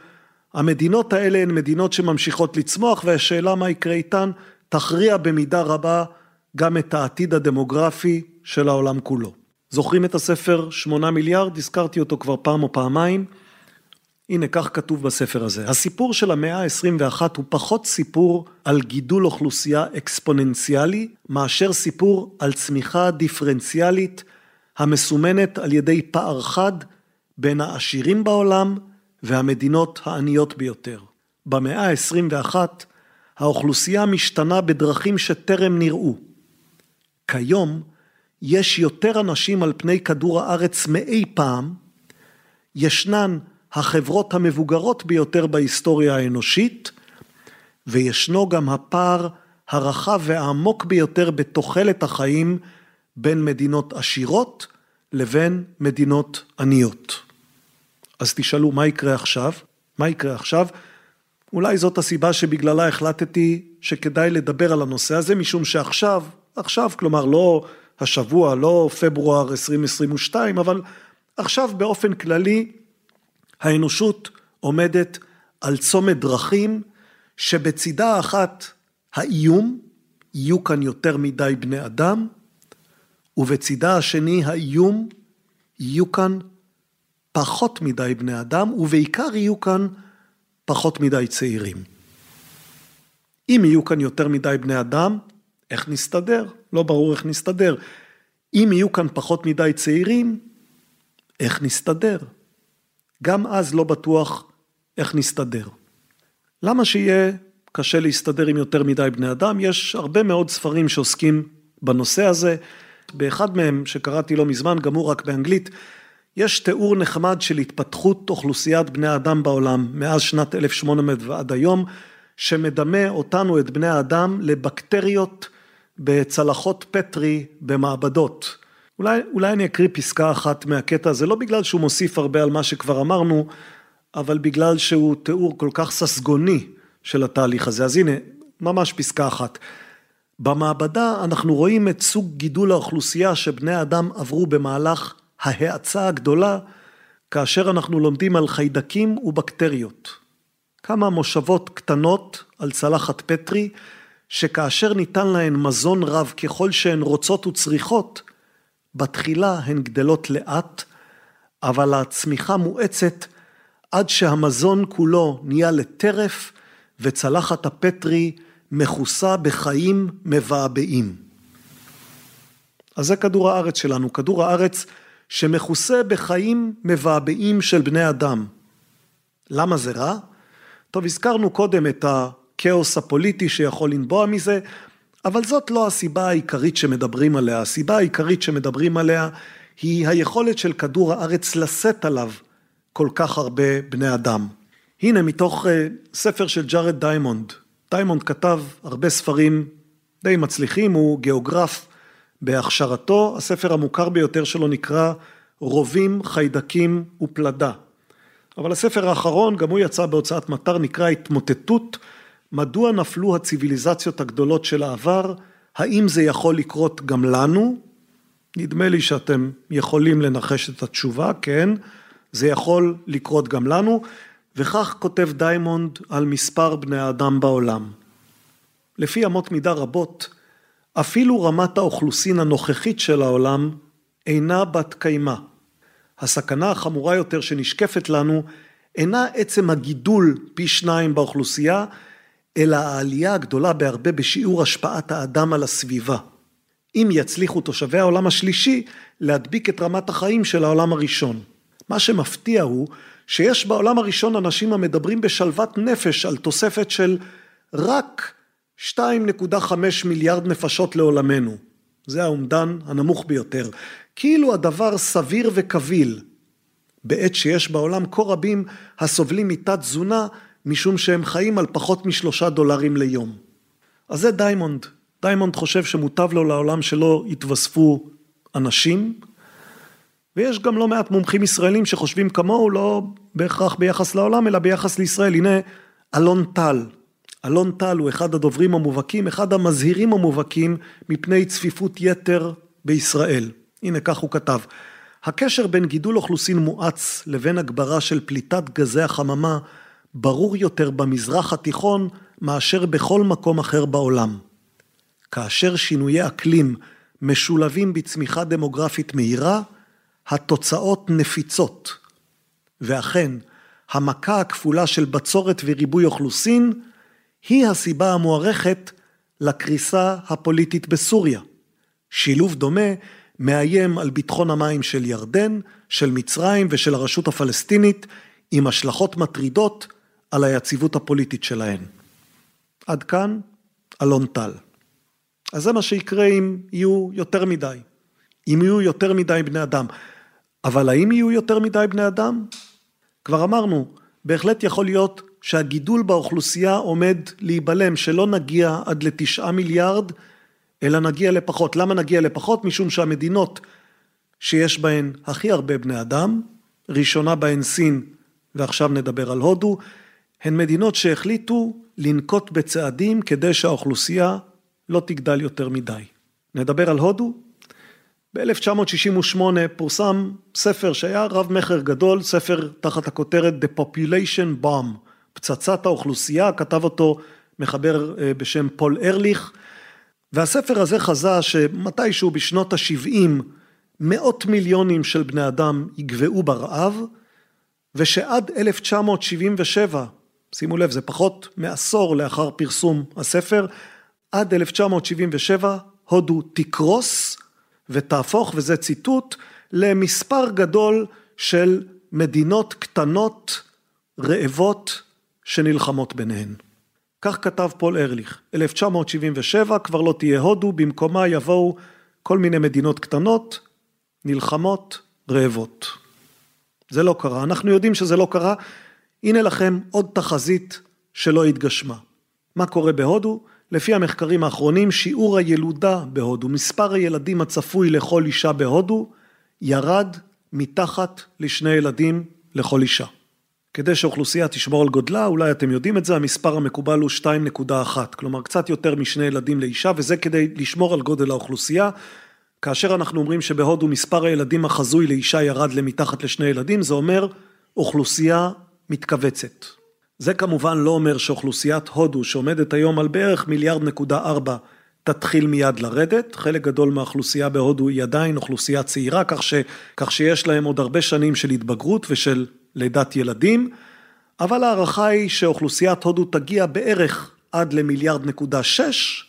המדינות האלה הן מדינות שממשיכות לצמוח והשאלה מה יקרה איתן תכריע במידה רבה גם את העתיד הדמוגרפי של העולם כולו. זוכרים את הספר שמונה מיליארד? הזכרתי אותו כבר פעם או פעמיים. הנה כך כתוב בספר הזה. הסיפור של המאה ה-21 הוא פחות סיפור על גידול אוכלוסייה אקספוננציאלי, מאשר סיפור על צמיחה דיפרנציאלית המסומנת על ידי פער חד בין העשירים בעולם והמדינות העניות ביותר. במאה ה-21 האוכלוסייה משתנה בדרכים שטרם נראו. כיום יש יותר אנשים על פני כדור הארץ מאי פעם, ישנן החברות המבוגרות ביותר בהיסטוריה האנושית, וישנו גם הפער הרחב והעמוק ביותר בתוחלת החיים בין מדינות עשירות לבין מדינות עניות. אז תשאלו מה יקרה עכשיו? מה יקרה עכשיו? אולי זאת הסיבה שבגללה החלטתי שכדאי לדבר על הנושא הזה, משום שעכשיו, עכשיו, כלומר לא השבוע, לא פברואר 2022, אבל עכשיו באופן כללי האנושות עומדת על צומת דרכים שבצידה האחת האיום, יהיו כאן יותר מדי בני אדם, ובצידה השני האיום, יהיו כאן פחות מדי בני אדם, ובעיקר יהיו כאן פחות מדי צעירים. אם יהיו כאן יותר מדי בני אדם, איך נסתדר? לא ברור איך נסתדר. אם יהיו כאן פחות מדי צעירים, איך נסתדר? גם אז לא בטוח איך נסתדר. למה שיהיה קשה להסתדר עם יותר מדי בני אדם? יש הרבה מאוד ספרים שעוסקים בנושא הזה. באחד מהם שקראתי לא מזמן, גם הוא רק באנגלית, יש תיאור נחמד של התפתחות אוכלוסיית בני האדם בעולם מאז שנת 1800 ועד היום, שמדמה אותנו, את בני האדם, לבקטריות בצלחות פטרי במעבדות. אולי, אולי אני אקריא פסקה אחת מהקטע הזה, לא בגלל שהוא מוסיף הרבה על מה שכבר אמרנו, אבל בגלל שהוא תיאור כל כך ססגוני של התהליך הזה. אז הנה, ממש פסקה אחת. במעבדה אנחנו רואים את סוג גידול האוכלוסייה שבני האדם עברו במהלך ההאצה הגדולה כאשר אנחנו לומדים על חיידקים ובקטריות. כמה מושבות קטנות על צלחת פטרי, שכאשר ניתן להן מזון רב ככל שהן רוצות וצריכות, בתחילה הן גדלות לאט, אבל הצמיחה מואצת עד שהמזון כולו נהיה לטרף וצלחת הפטרי מכוסה בחיים מבעבעים. אז זה כדור הארץ שלנו, כדור הארץ שמכוסה בחיים מבעבעים של בני אדם. למה זה רע? טוב, הזכרנו קודם את הכאוס הפוליטי שיכול לנבוע מזה, אבל זאת לא הסיבה העיקרית שמדברים עליה. הסיבה העיקרית שמדברים עליה היא היכולת של כדור הארץ לשאת עליו כל כך הרבה בני אדם. הנה מתוך אה, ספר של ג'ארד דיימונד. דיימונד כתב הרבה ספרים די מצליחים, הוא גיאוגרף בהכשרתו, הספר המוכר ביותר שלו נקרא רובים, חיידקים ופלדה. אבל הספר האחרון, גם הוא יצא בהוצאת מטר, נקרא התמוטטות, מדוע נפלו הציוויליזציות הגדולות של העבר, האם זה יכול לקרות גם לנו? נדמה לי שאתם יכולים לנחש את התשובה, כן, זה יכול לקרות גם לנו, וכך כותב דיימונד על מספר בני האדם בעולם. לפי אמות מידה רבות, אפילו רמת האוכלוסין הנוכחית של העולם אינה בת קיימא. הסכנה החמורה יותר שנשקפת לנו אינה עצם הגידול פי שניים באוכלוסייה, אלא העלייה הגדולה בהרבה בשיעור השפעת האדם על הסביבה. אם יצליחו תושבי העולם השלישי להדביק את רמת החיים של העולם הראשון. מה שמפתיע הוא שיש בעולם הראשון אנשים המדברים בשלוות נפש על תוספת של רק 2.5 מיליארד נפשות לעולמנו. זה האומדן הנמוך ביותר. כאילו הדבר סביר וקביל, בעת שיש בעולם כה רבים הסובלים מתת תזונה משום שהם חיים על פחות משלושה דולרים ליום. אז זה דיימונד. דיימונד חושב שמוטב לו לעולם שלא יתווספו אנשים, ויש גם לא מעט מומחים ישראלים שחושבים כמוהו, לא בהכרח ביחס לעולם, אלא ביחס לישראל. הנה, אלון טל. אלון טל הוא אחד הדוברים המובהקים, אחד המזהירים המובהקים מפני צפיפות יתר בישראל. הנה, כך הוא כתב. הקשר בין גידול אוכלוסין מואץ לבין הגברה של פליטת גזי החממה ברור יותר במזרח התיכון מאשר בכל מקום אחר בעולם. כאשר שינויי אקלים משולבים בצמיחה דמוגרפית מהירה, התוצאות נפיצות. ואכן, המכה הכפולה של בצורת וריבוי אוכלוסין היא הסיבה המוערכת לקריסה הפוליטית בסוריה. שילוב דומה מאיים על ביטחון המים של ירדן, של מצרים ושל הרשות הפלסטינית, עם השלכות מטרידות על היציבות הפוליטית שלהן. עד כאן, אלון טל. אז זה מה שיקרה אם יהיו יותר מדי. אם יהיו יותר מדי בני אדם. אבל האם יהיו יותר מדי בני אדם? כבר אמרנו, בהחלט יכול להיות שהגידול באוכלוסייה עומד להיבלם, שלא נגיע עד לתשעה מיליארד, אלא נגיע לפחות. למה נגיע לפחות? משום שהמדינות שיש בהן הכי הרבה בני אדם, ראשונה בהן סין ועכשיו נדבר על הודו, הן מדינות שהחליטו לנקוט בצעדים כדי שהאוכלוסייה לא תגדל יותר מדי. נדבר על הודו? ב-1968 פורסם ספר שהיה רב מכר גדול, ספר תחת הכותרת The Population Bomb, פצצת האוכלוסייה, כתב אותו מחבר אה, בשם פול ארליך, והספר הזה חזה שמתישהו בשנות ה-70 מאות מיליונים של בני אדם יגבעו ברעב, ושעד 1977, שימו לב זה פחות מעשור לאחר פרסום הספר, עד 1977 הודו תקרוס ותהפוך, וזה ציטוט, למספר גדול של מדינות קטנות, רעבות, שנלחמות ביניהן. כך כתב פול ארליך, 1977 כבר לא תהיה הודו, במקומה יבואו כל מיני מדינות קטנות, נלחמות, רעבות. זה לא קרה, אנחנו יודעים שזה לא קרה, הנה לכם עוד תחזית שלא התגשמה. מה קורה בהודו? לפי המחקרים האחרונים, שיעור הילודה בהודו, מספר הילדים הצפוי לכל אישה בהודו, ירד מתחת לשני ילדים לכל אישה. כדי שאוכלוסייה תשמור על גודלה, אולי אתם יודעים את זה, המספר המקובל הוא 2.1, כלומר קצת יותר משני ילדים לאישה, וזה כדי לשמור על גודל האוכלוסייה. כאשר אנחנו אומרים שבהודו מספר הילדים החזוי לאישה ירד למתחת לשני ילדים, זה אומר אוכלוסייה מתכווצת. זה כמובן לא אומר שאוכלוסיית הודו שעומדת היום על בערך מיליארד נקודה ארבע תתחיל מיד לרדת, חלק גדול מהאוכלוסייה בהודו היא עדיין אוכלוסייה צעירה, כך, ש, כך שיש להם עוד הרבה שנים של התבגרות ושל לידת ילדים, אבל ההערכה היא שאוכלוסיית הודו תגיע בערך עד למיליארד נקודה שש,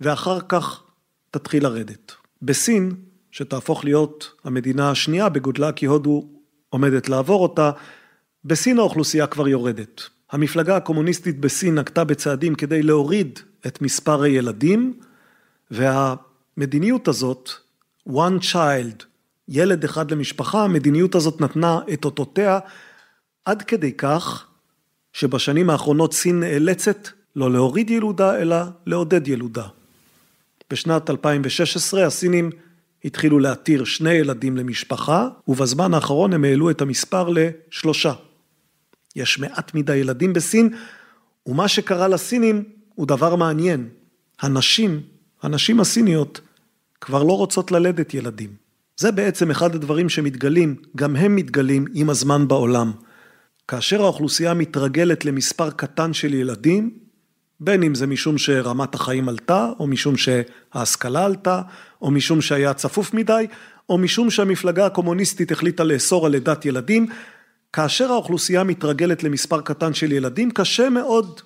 ואחר כך תתחיל לרדת. בסין, שתהפוך להיות המדינה השנייה בגודלה כי הודו עומדת לעבור אותה, בסין האוכלוסייה כבר יורדת. המפלגה הקומוניסטית בסין נקטה בצעדים כדי להוריד את מספר הילדים, והמדיניות הזאת, one child, ילד אחד למשפחה, המדיניות הזאת נתנה את אותותיה עד כדי כך שבשנים האחרונות סין נאלצת לא להוריד ילודה אלא לעודד ילודה. בשנת 2016 הסינים התחילו להתיר שני ילדים למשפחה, ובזמן האחרון הם העלו את המספר לשלושה. יש מעט מדי ילדים בסין, ומה שקרה לסינים הוא דבר מעניין. הנשים, הנשים הסיניות, כבר לא רוצות ללדת ילדים. זה בעצם אחד הדברים שמתגלים, גם הם מתגלים עם הזמן בעולם. כאשר האוכלוסייה מתרגלת למספר קטן של ילדים, בין אם זה משום שרמת החיים עלתה, או משום שההשכלה עלתה, או משום שהיה צפוף מדי, או משום שהמפלגה הקומוניסטית החליטה לאסור על לידת ילדים, כאשר האוכלוסייה מתרגלת למספר קטן של ילדים, קשה מאוד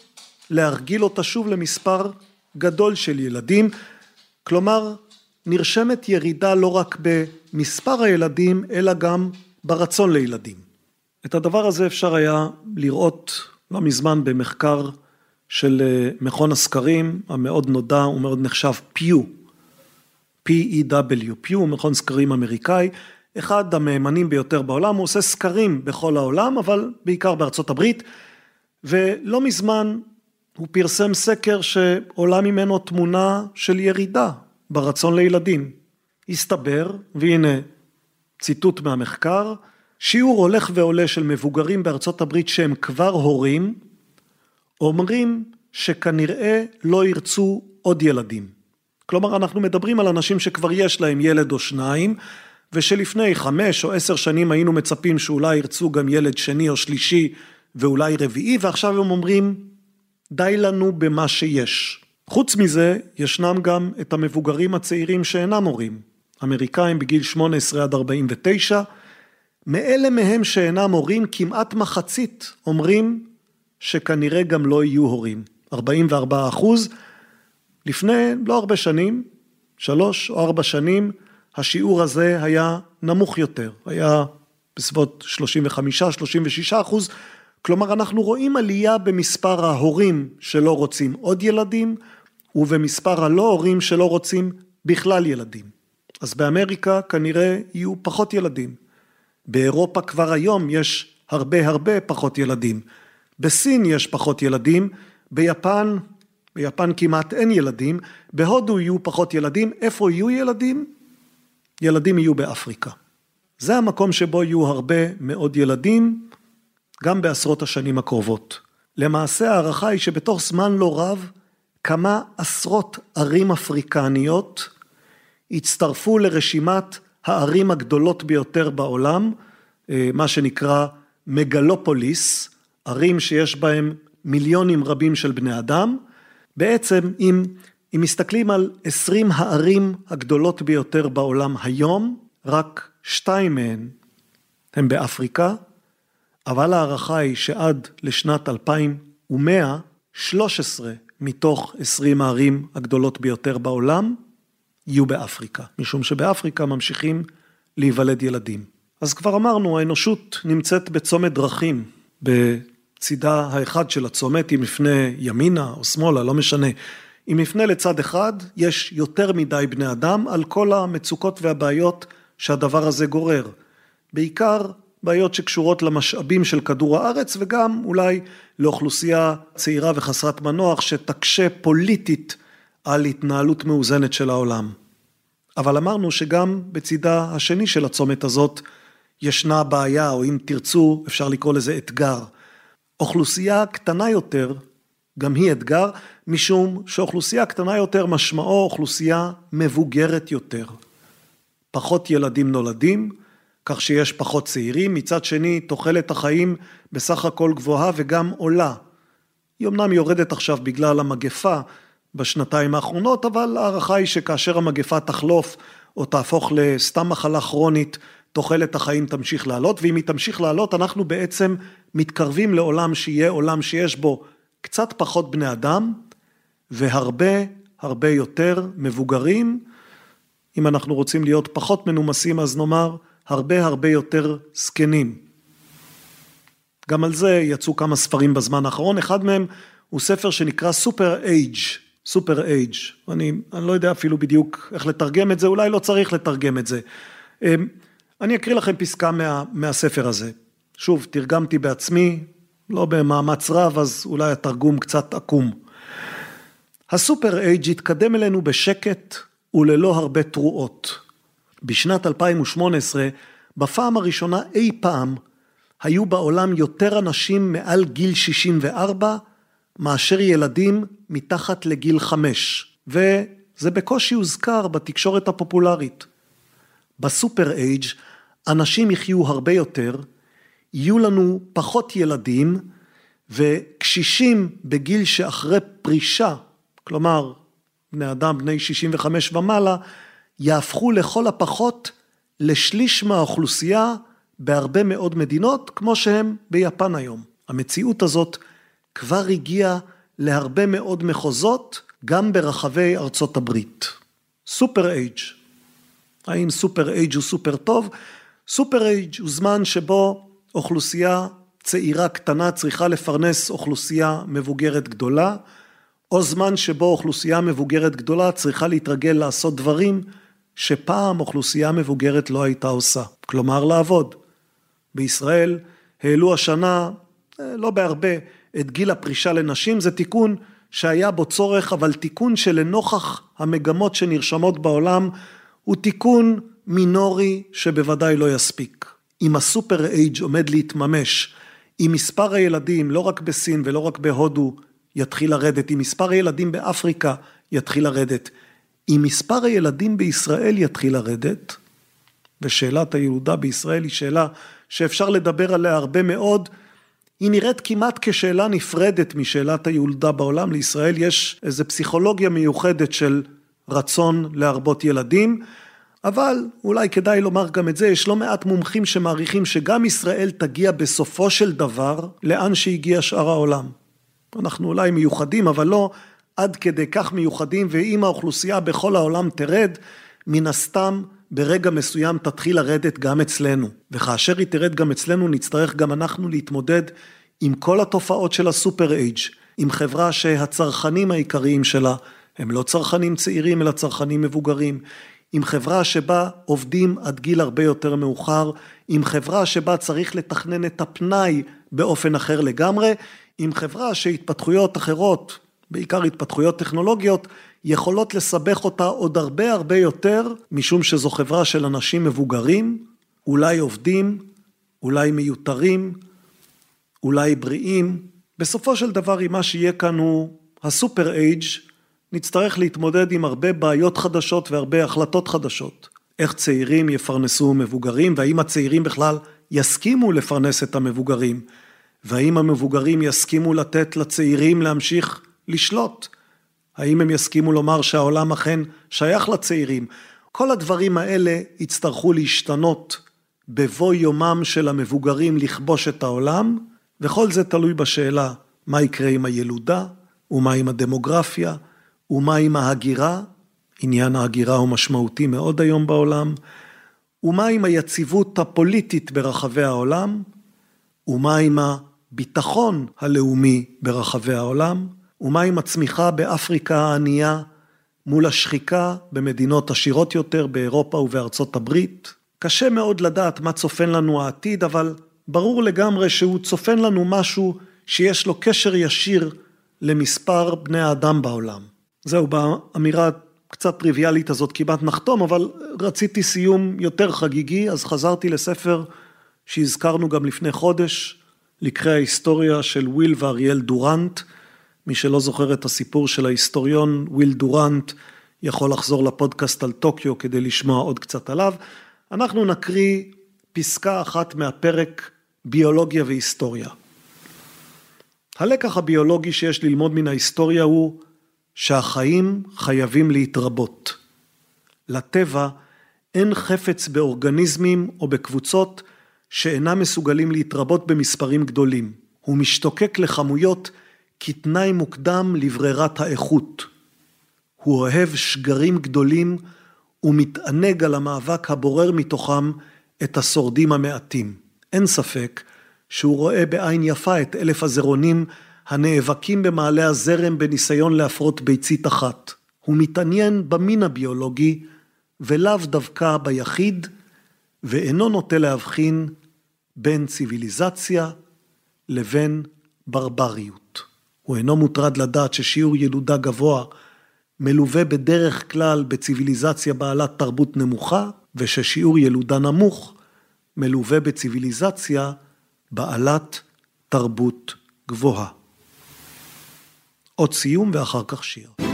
להרגיל אותה שוב למספר גדול של ילדים. כלומר, נרשמת ירידה לא רק במספר הילדים, אלא גם ברצון לילדים. את הדבר הזה אפשר היה לראות לא מזמן במחקר של אה, מכון הסקרים המאוד נודע ומאוד נחשב פיו, P-E-W, פיו הוא מכון סקרים אמריקאי, אחד המהימנים ביותר בעולם, הוא עושה סקרים בכל העולם, אבל בעיקר בארצות הברית, ולא מזמן הוא פרסם סקר שעולה ממנו תמונה של ירידה ברצון לילדים. הסתבר, והנה ציטוט מהמחקר, שיעור הולך ועולה של מבוגרים בארצות הברית שהם כבר הורים, אומרים שכנראה לא ירצו עוד ילדים. כלומר, אנחנו מדברים על אנשים שכבר יש להם ילד או שניים, ושלפני חמש או עשר שנים היינו מצפים שאולי ירצו גם ילד שני או שלישי ואולי רביעי, ועכשיו הם אומרים, די לנו במה שיש. חוץ מזה, ישנם גם את המבוגרים הצעירים שאינם הורים, אמריקאים בגיל 18 עד 49, מאלה מהם שאינם הורים, כמעט מחצית אומרים שכנראה גם לא יהיו הורים. 44 אחוז. לפני לא הרבה שנים, שלוש או ארבע שנים, השיעור הזה היה נמוך יותר, היה בסביבות 35-36 אחוז, כלומר אנחנו רואים עלייה במספר ההורים שלא רוצים עוד ילדים ובמספר הלא הורים שלא רוצים בכלל ילדים. אז באמריקה כנראה יהיו פחות ילדים. באירופה כבר היום יש הרבה הרבה פחות ילדים. בסין יש פחות ילדים, ביפן, ביפן כמעט אין ילדים, בהודו יהיו פחות ילדים, איפה יהיו ילדים? ילדים יהיו באפריקה. זה המקום שבו יהיו הרבה מאוד ילדים, גם בעשרות השנים הקרובות. למעשה ההערכה היא שבתוך זמן לא רב, כמה עשרות ערים אפריקניות הצטרפו לרשימת הערים הגדולות ביותר בעולם, אה, מה שנקרא מגלופוליס, ערים שיש בהם מיליונים רבים של בני אדם. בעצם אם, אם מסתכלים על 20 הערים הגדולות ביותר בעולם היום, רק שתיים מהן הם באפריקה, אבל ההערכה היא שעד לשנת 2100, 13 מתוך 20 הערים הגדולות ביותר בעולם יהיו באפריקה, משום שבאפריקה ממשיכים להיוולד ילדים. אז כבר אמרנו, האנושות נמצאת בצומת דרכים, בצידה האחד של הצומת, אם נפנה ימינה או שמאלה, לא משנה. אם נפנה לצד אחד, יש יותר מדי בני אדם על כל המצוקות והבעיות שהדבר הזה גורר. בעיקר בעיות שקשורות למשאבים של כדור הארץ וגם אולי לאוכלוסייה צעירה וחסרת מנוח שתקשה פוליטית על התנהלות מאוזנת של העולם. אבל אמרנו שגם בצידה השני של הצומת הזאת ישנה בעיה, או אם תרצו, אפשר לקרוא לזה אתגר. אוכלוסייה קטנה יותר, גם היא אתגר, משום שאוכלוסייה קטנה יותר משמעו אוכלוסייה מבוגרת יותר. פחות ילדים נולדים, כך שיש פחות צעירים, מצד שני תוחלת החיים בסך הכל גבוהה וגם עולה. היא אמנם יורדת עכשיו בגלל המגפה בשנתיים האחרונות, אבל ההערכה היא שכאשר המגפה תחלוף או תהפוך לסתם מחלה כרונית, תוחלת החיים תמשיך לעלות, ואם היא תמשיך לעלות אנחנו בעצם מתקרבים לעולם שיהיה עולם שיש בו קצת פחות בני אדם והרבה הרבה יותר מבוגרים. אם אנחנו רוצים להיות פחות מנומסים אז נאמר הרבה הרבה יותר זקנים. גם על זה יצאו כמה ספרים בזמן האחרון, אחד מהם הוא ספר שנקרא סופר אייג', סופר אייג', אני, לא יודע אפילו בדיוק איך לתרגם את זה, אולי לא צריך לתרגם את זה. אמ, אני אקריא לכם פסקה מה, מהספר הזה. שוב, תרגמתי בעצמי, לא במאמץ רב, אז אולי התרגום קצת עקום. הסופר אייג' התקדם אלינו בשקט וללא הרבה תרועות. בשנת 2018, בפעם הראשונה אי פעם, היו בעולם יותר אנשים מעל גיל 64 מאשר ילדים מתחת לגיל 5, וזה בקושי הוזכר בתקשורת הפופולרית. בסופר אייג' אנשים יחיו הרבה יותר, יהיו לנו פחות ילדים, וקשישים בגיל שאחרי פרישה, כלומר בני אדם בני 65 ומעלה, יהפכו לכל הפחות לשליש מהאוכלוסייה בהרבה מאוד מדינות, כמו שהם ביפן היום. המציאות הזאת כבר הגיעה להרבה מאוד מחוזות, גם ברחבי ארצות הברית. סופר אייג' האם סופר אייג' הוא סופר טוב? סופר אייג' הוא זמן שבו אוכלוסייה צעירה קטנה צריכה לפרנס אוכלוסייה מבוגרת גדולה, או זמן שבו אוכלוסייה מבוגרת גדולה צריכה להתרגל לעשות דברים שפעם אוכלוסייה מבוגרת לא הייתה עושה, כלומר לעבוד. בישראל העלו השנה, אה, לא בהרבה, את גיל הפרישה לנשים, זה תיקון שהיה בו צורך, אבל תיקון שלנוכח המגמות שנרשמות בעולם, הוא תיקון מינורי שבוודאי לא יספיק. אם הסופר אייג' עומד להתממש, אם מספר הילדים, לא רק בסין ולא רק בהודו, יתחיל לרדת, אם מספר הילדים באפריקה יתחיל לרדת, אם מספר הילדים בישראל יתחיל לרדת, ושאלת הילודה בישראל היא שאלה שאפשר לדבר עליה הרבה מאוד, היא נראית כמעט כשאלה נפרדת משאלת הילודה בעולם. לישראל יש איזו פסיכולוגיה מיוחדת של רצון להרבות ילדים, אבל אולי כדאי לומר גם את זה, יש לא מעט מומחים שמעריכים שגם ישראל תגיע בסופו של דבר לאן שהגיע שאר העולם. אנחנו אולי מיוחדים, אבל לא עד כדי כך מיוחדים, ואם האוכלוסייה בכל העולם תרד, מן הסתם ברגע מסוים תתחיל לרדת גם אצלנו. וכאשר היא תרד גם אצלנו, נצטרך גם אנחנו להתמודד עם כל התופעות של הסופר אייג', עם חברה שהצרכנים העיקריים שלה הם לא צרכנים צעירים, אלא צרכנים מבוגרים. עם חברה שבה עובדים עד גיל הרבה יותר מאוחר, עם חברה שבה צריך לתכנן את הפנאי באופן אחר לגמרי, עם חברה שהתפתחויות אחרות, בעיקר התפתחויות טכנולוגיות, יכולות לסבך אותה עוד הרבה הרבה יותר, משום שזו חברה של אנשים מבוגרים, אולי עובדים, אולי מיותרים, אולי בריאים. בסופו של דבר, אם מה שיהיה כאן הוא הסופר אייג', נצטרך להתמודד עם הרבה בעיות חדשות והרבה החלטות חדשות. איך צעירים יפרנסו מבוגרים, והאם הצעירים בכלל יסכימו לפרנס את המבוגרים, והאם המבוגרים יסכימו לתת לצעירים להמשיך לשלוט. האם הם יסכימו לומר שהעולם אכן שייך לצעירים? כל הדברים האלה יצטרכו להשתנות בבוא יומם של המבוגרים לכבוש את העולם, וכל זה תלוי בשאלה מה יקרה עם הילודה, ומה עם הדמוגרפיה, ומה עם ההגירה, עניין ההגירה הוא משמעותי מאוד היום בעולם, ומה עם היציבות הפוליטית ברחבי העולם, ומה עם הביטחון הלאומי ברחבי העולם, ומה עם הצמיחה באפריקה הענייה מול השחיקה במדינות עשירות יותר באירופה ובארצות הברית. קשה מאוד לדעת מה צופן לנו העתיד, אבל ברור לגמרי שהוא צופן לנו משהו שיש לו קשר ישיר למספר בני האדם בעולם. זהו, באמירה קצת טריוויאלית הזאת כמעט נחתום, אבל רציתי סיום יותר חגיגי, אז חזרתי לספר שהזכרנו גם לפני חודש, לקחי ההיסטוריה של וויל ואריאל דורנט. מי שלא זוכר את הסיפור של ההיסטוריון וויל דורנט, יכול לחזור לפודקאסט על טוקיו כדי לשמוע עוד קצת עליו. אנחנו נקריא פסקה אחת מהפרק ביולוגיה והיסטוריה. הלקח הביולוגי שיש ללמוד מן ההיסטוריה הוא שהחיים חייבים להתרבות. לטבע אין חפץ באורגניזמים או בקבוצות שאינם מסוגלים להתרבות במספרים גדולים. הוא משתוקק לכמויות כתנאי מוקדם לברירת האיכות. הוא אוהב שגרים גדולים ומתענג על המאבק הבורר מתוכם את השורדים המעטים. אין ספק שהוא רואה בעין יפה את אלף הזרעונים הנאבקים במעלה הזרם בניסיון להפרות ביצית אחת. הוא מתעניין במין הביולוגי ולאו דווקא ביחיד, ואינו נוטה להבחין בין ציוויליזציה לבין ברבריות. הוא אינו מוטרד לדעת ששיעור ילודה גבוה מלווה בדרך כלל בציוויליזציה בעלת תרבות נמוכה, וששיעור ילודה נמוך מלווה בציוויליזציה בעלת תרבות גבוהה. עוד סיום ואחר כך שיר.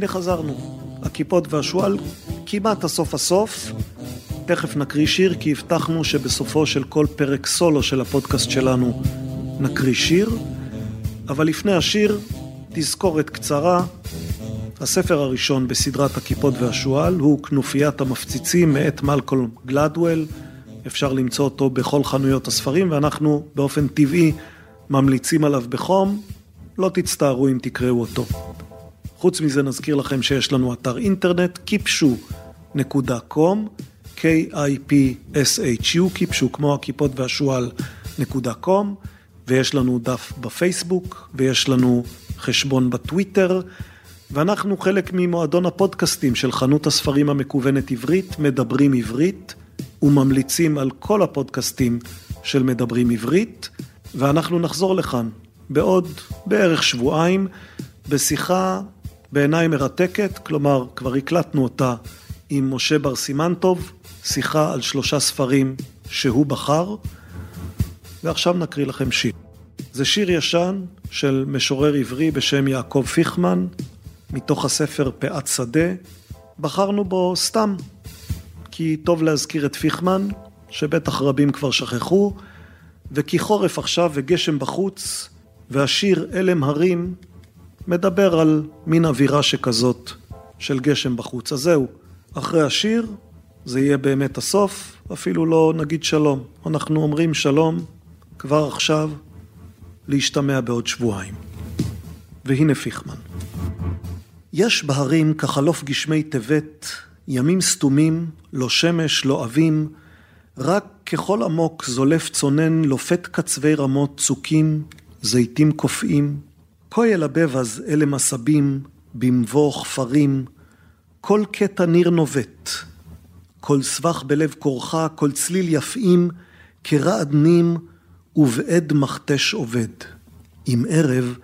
הנה חזרנו. הכיפות והשועל כמעט הסוף הסוף. תכף נקריא שיר, כי הבטחנו שבסופו של כל פרק סולו של הפודקאסט שלנו נקריא שיר. אבל לפני השיר, תזכורת קצרה. הספר הראשון בסדרת הכיפות והשועל הוא כנופיית המפציצים מאת מלקולם גלדוול. אפשר למצוא אותו בכל חנויות הספרים, ואנחנו באופן טבעי ממליצים עליו בחום. לא תצטערו אם תקראו אותו. חוץ מזה נזכיר לכם שיש לנו אתר אינטרנט, kipshu.com, K-I-P-S-H-U, kipshu כמו הכיפות והשועל נקודה קום, ויש לנו דף בפייסבוק, ויש לנו חשבון בטוויטר, ואנחנו חלק ממועדון הפודקאסטים של חנות הספרים המקוונת עברית, מדברים עברית, וממליצים על כל הפודקאסטים של מדברים עברית, ואנחנו נחזור לכאן בעוד בערך שבועיים בשיחה בעיניי מרתקת, כלומר, כבר הקלטנו אותה עם משה בר סימנטוב, שיחה על שלושה ספרים שהוא בחר, ועכשיו נקריא לכם שיר. זה שיר ישן של משורר עברי בשם יעקב פיכמן, מתוך הספר פאת שדה. בחרנו בו סתם, כי טוב להזכיר את פיכמן, שבטח רבים כבר שכחו, וכי חורף עכשיו וגשם בחוץ, והשיר אלם הרים מדבר על מין אווירה שכזאת של גשם בחוץ. אז זהו, אחרי השיר זה יהיה באמת הסוף, אפילו לא נגיד שלום. אנחנו אומרים שלום כבר עכשיו, להשתמע בעוד שבועיים. והנה פיכמן. יש בהרים כחלוף גשמי טבת, ימים סתומים, לא שמש, לא אבים, רק ככל עמוק זולף צונן, לופת קצווי רמות צוקים, זיתים קופאים, כה ילבב אז אלה מסבים, במבוא כפרים, כל קטע ניר נובט, כל סבך בלב כורחה, כל צליל יפעים, כרעד נים ובעד מכתש עובד. עם ערב,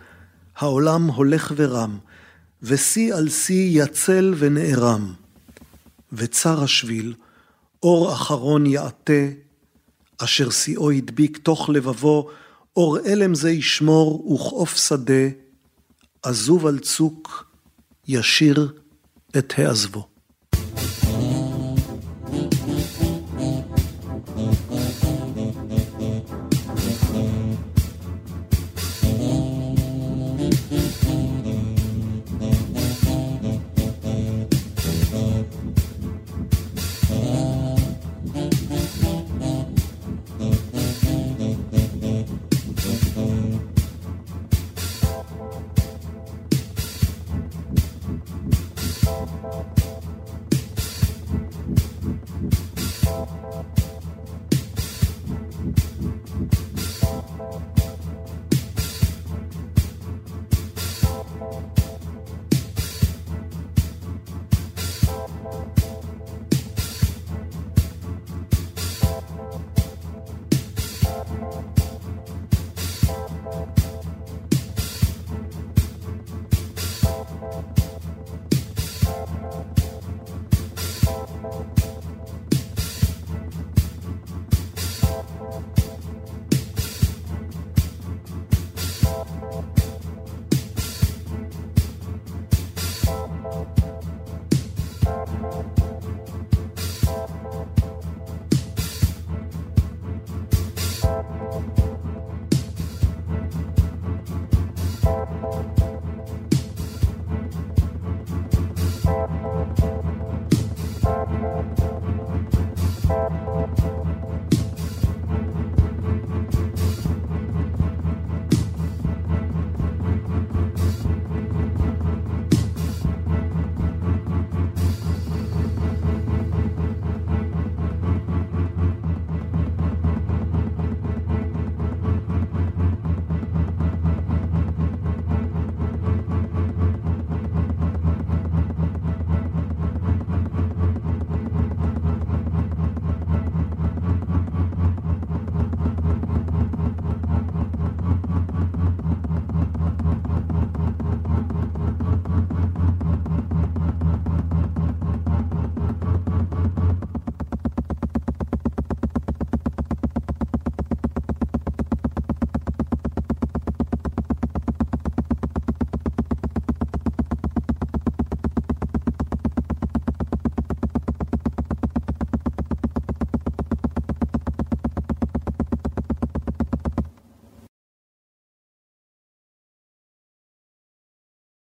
העולם הולך ורם, ושיא על שיא יצל ונערם. וצר השביל, אור אחרון יעטה, אשר שיאו הדביק תוך לבבו, אור אלם זה ישמור וכעוף שדה, עזוב על צוק, ישיר את העזבו.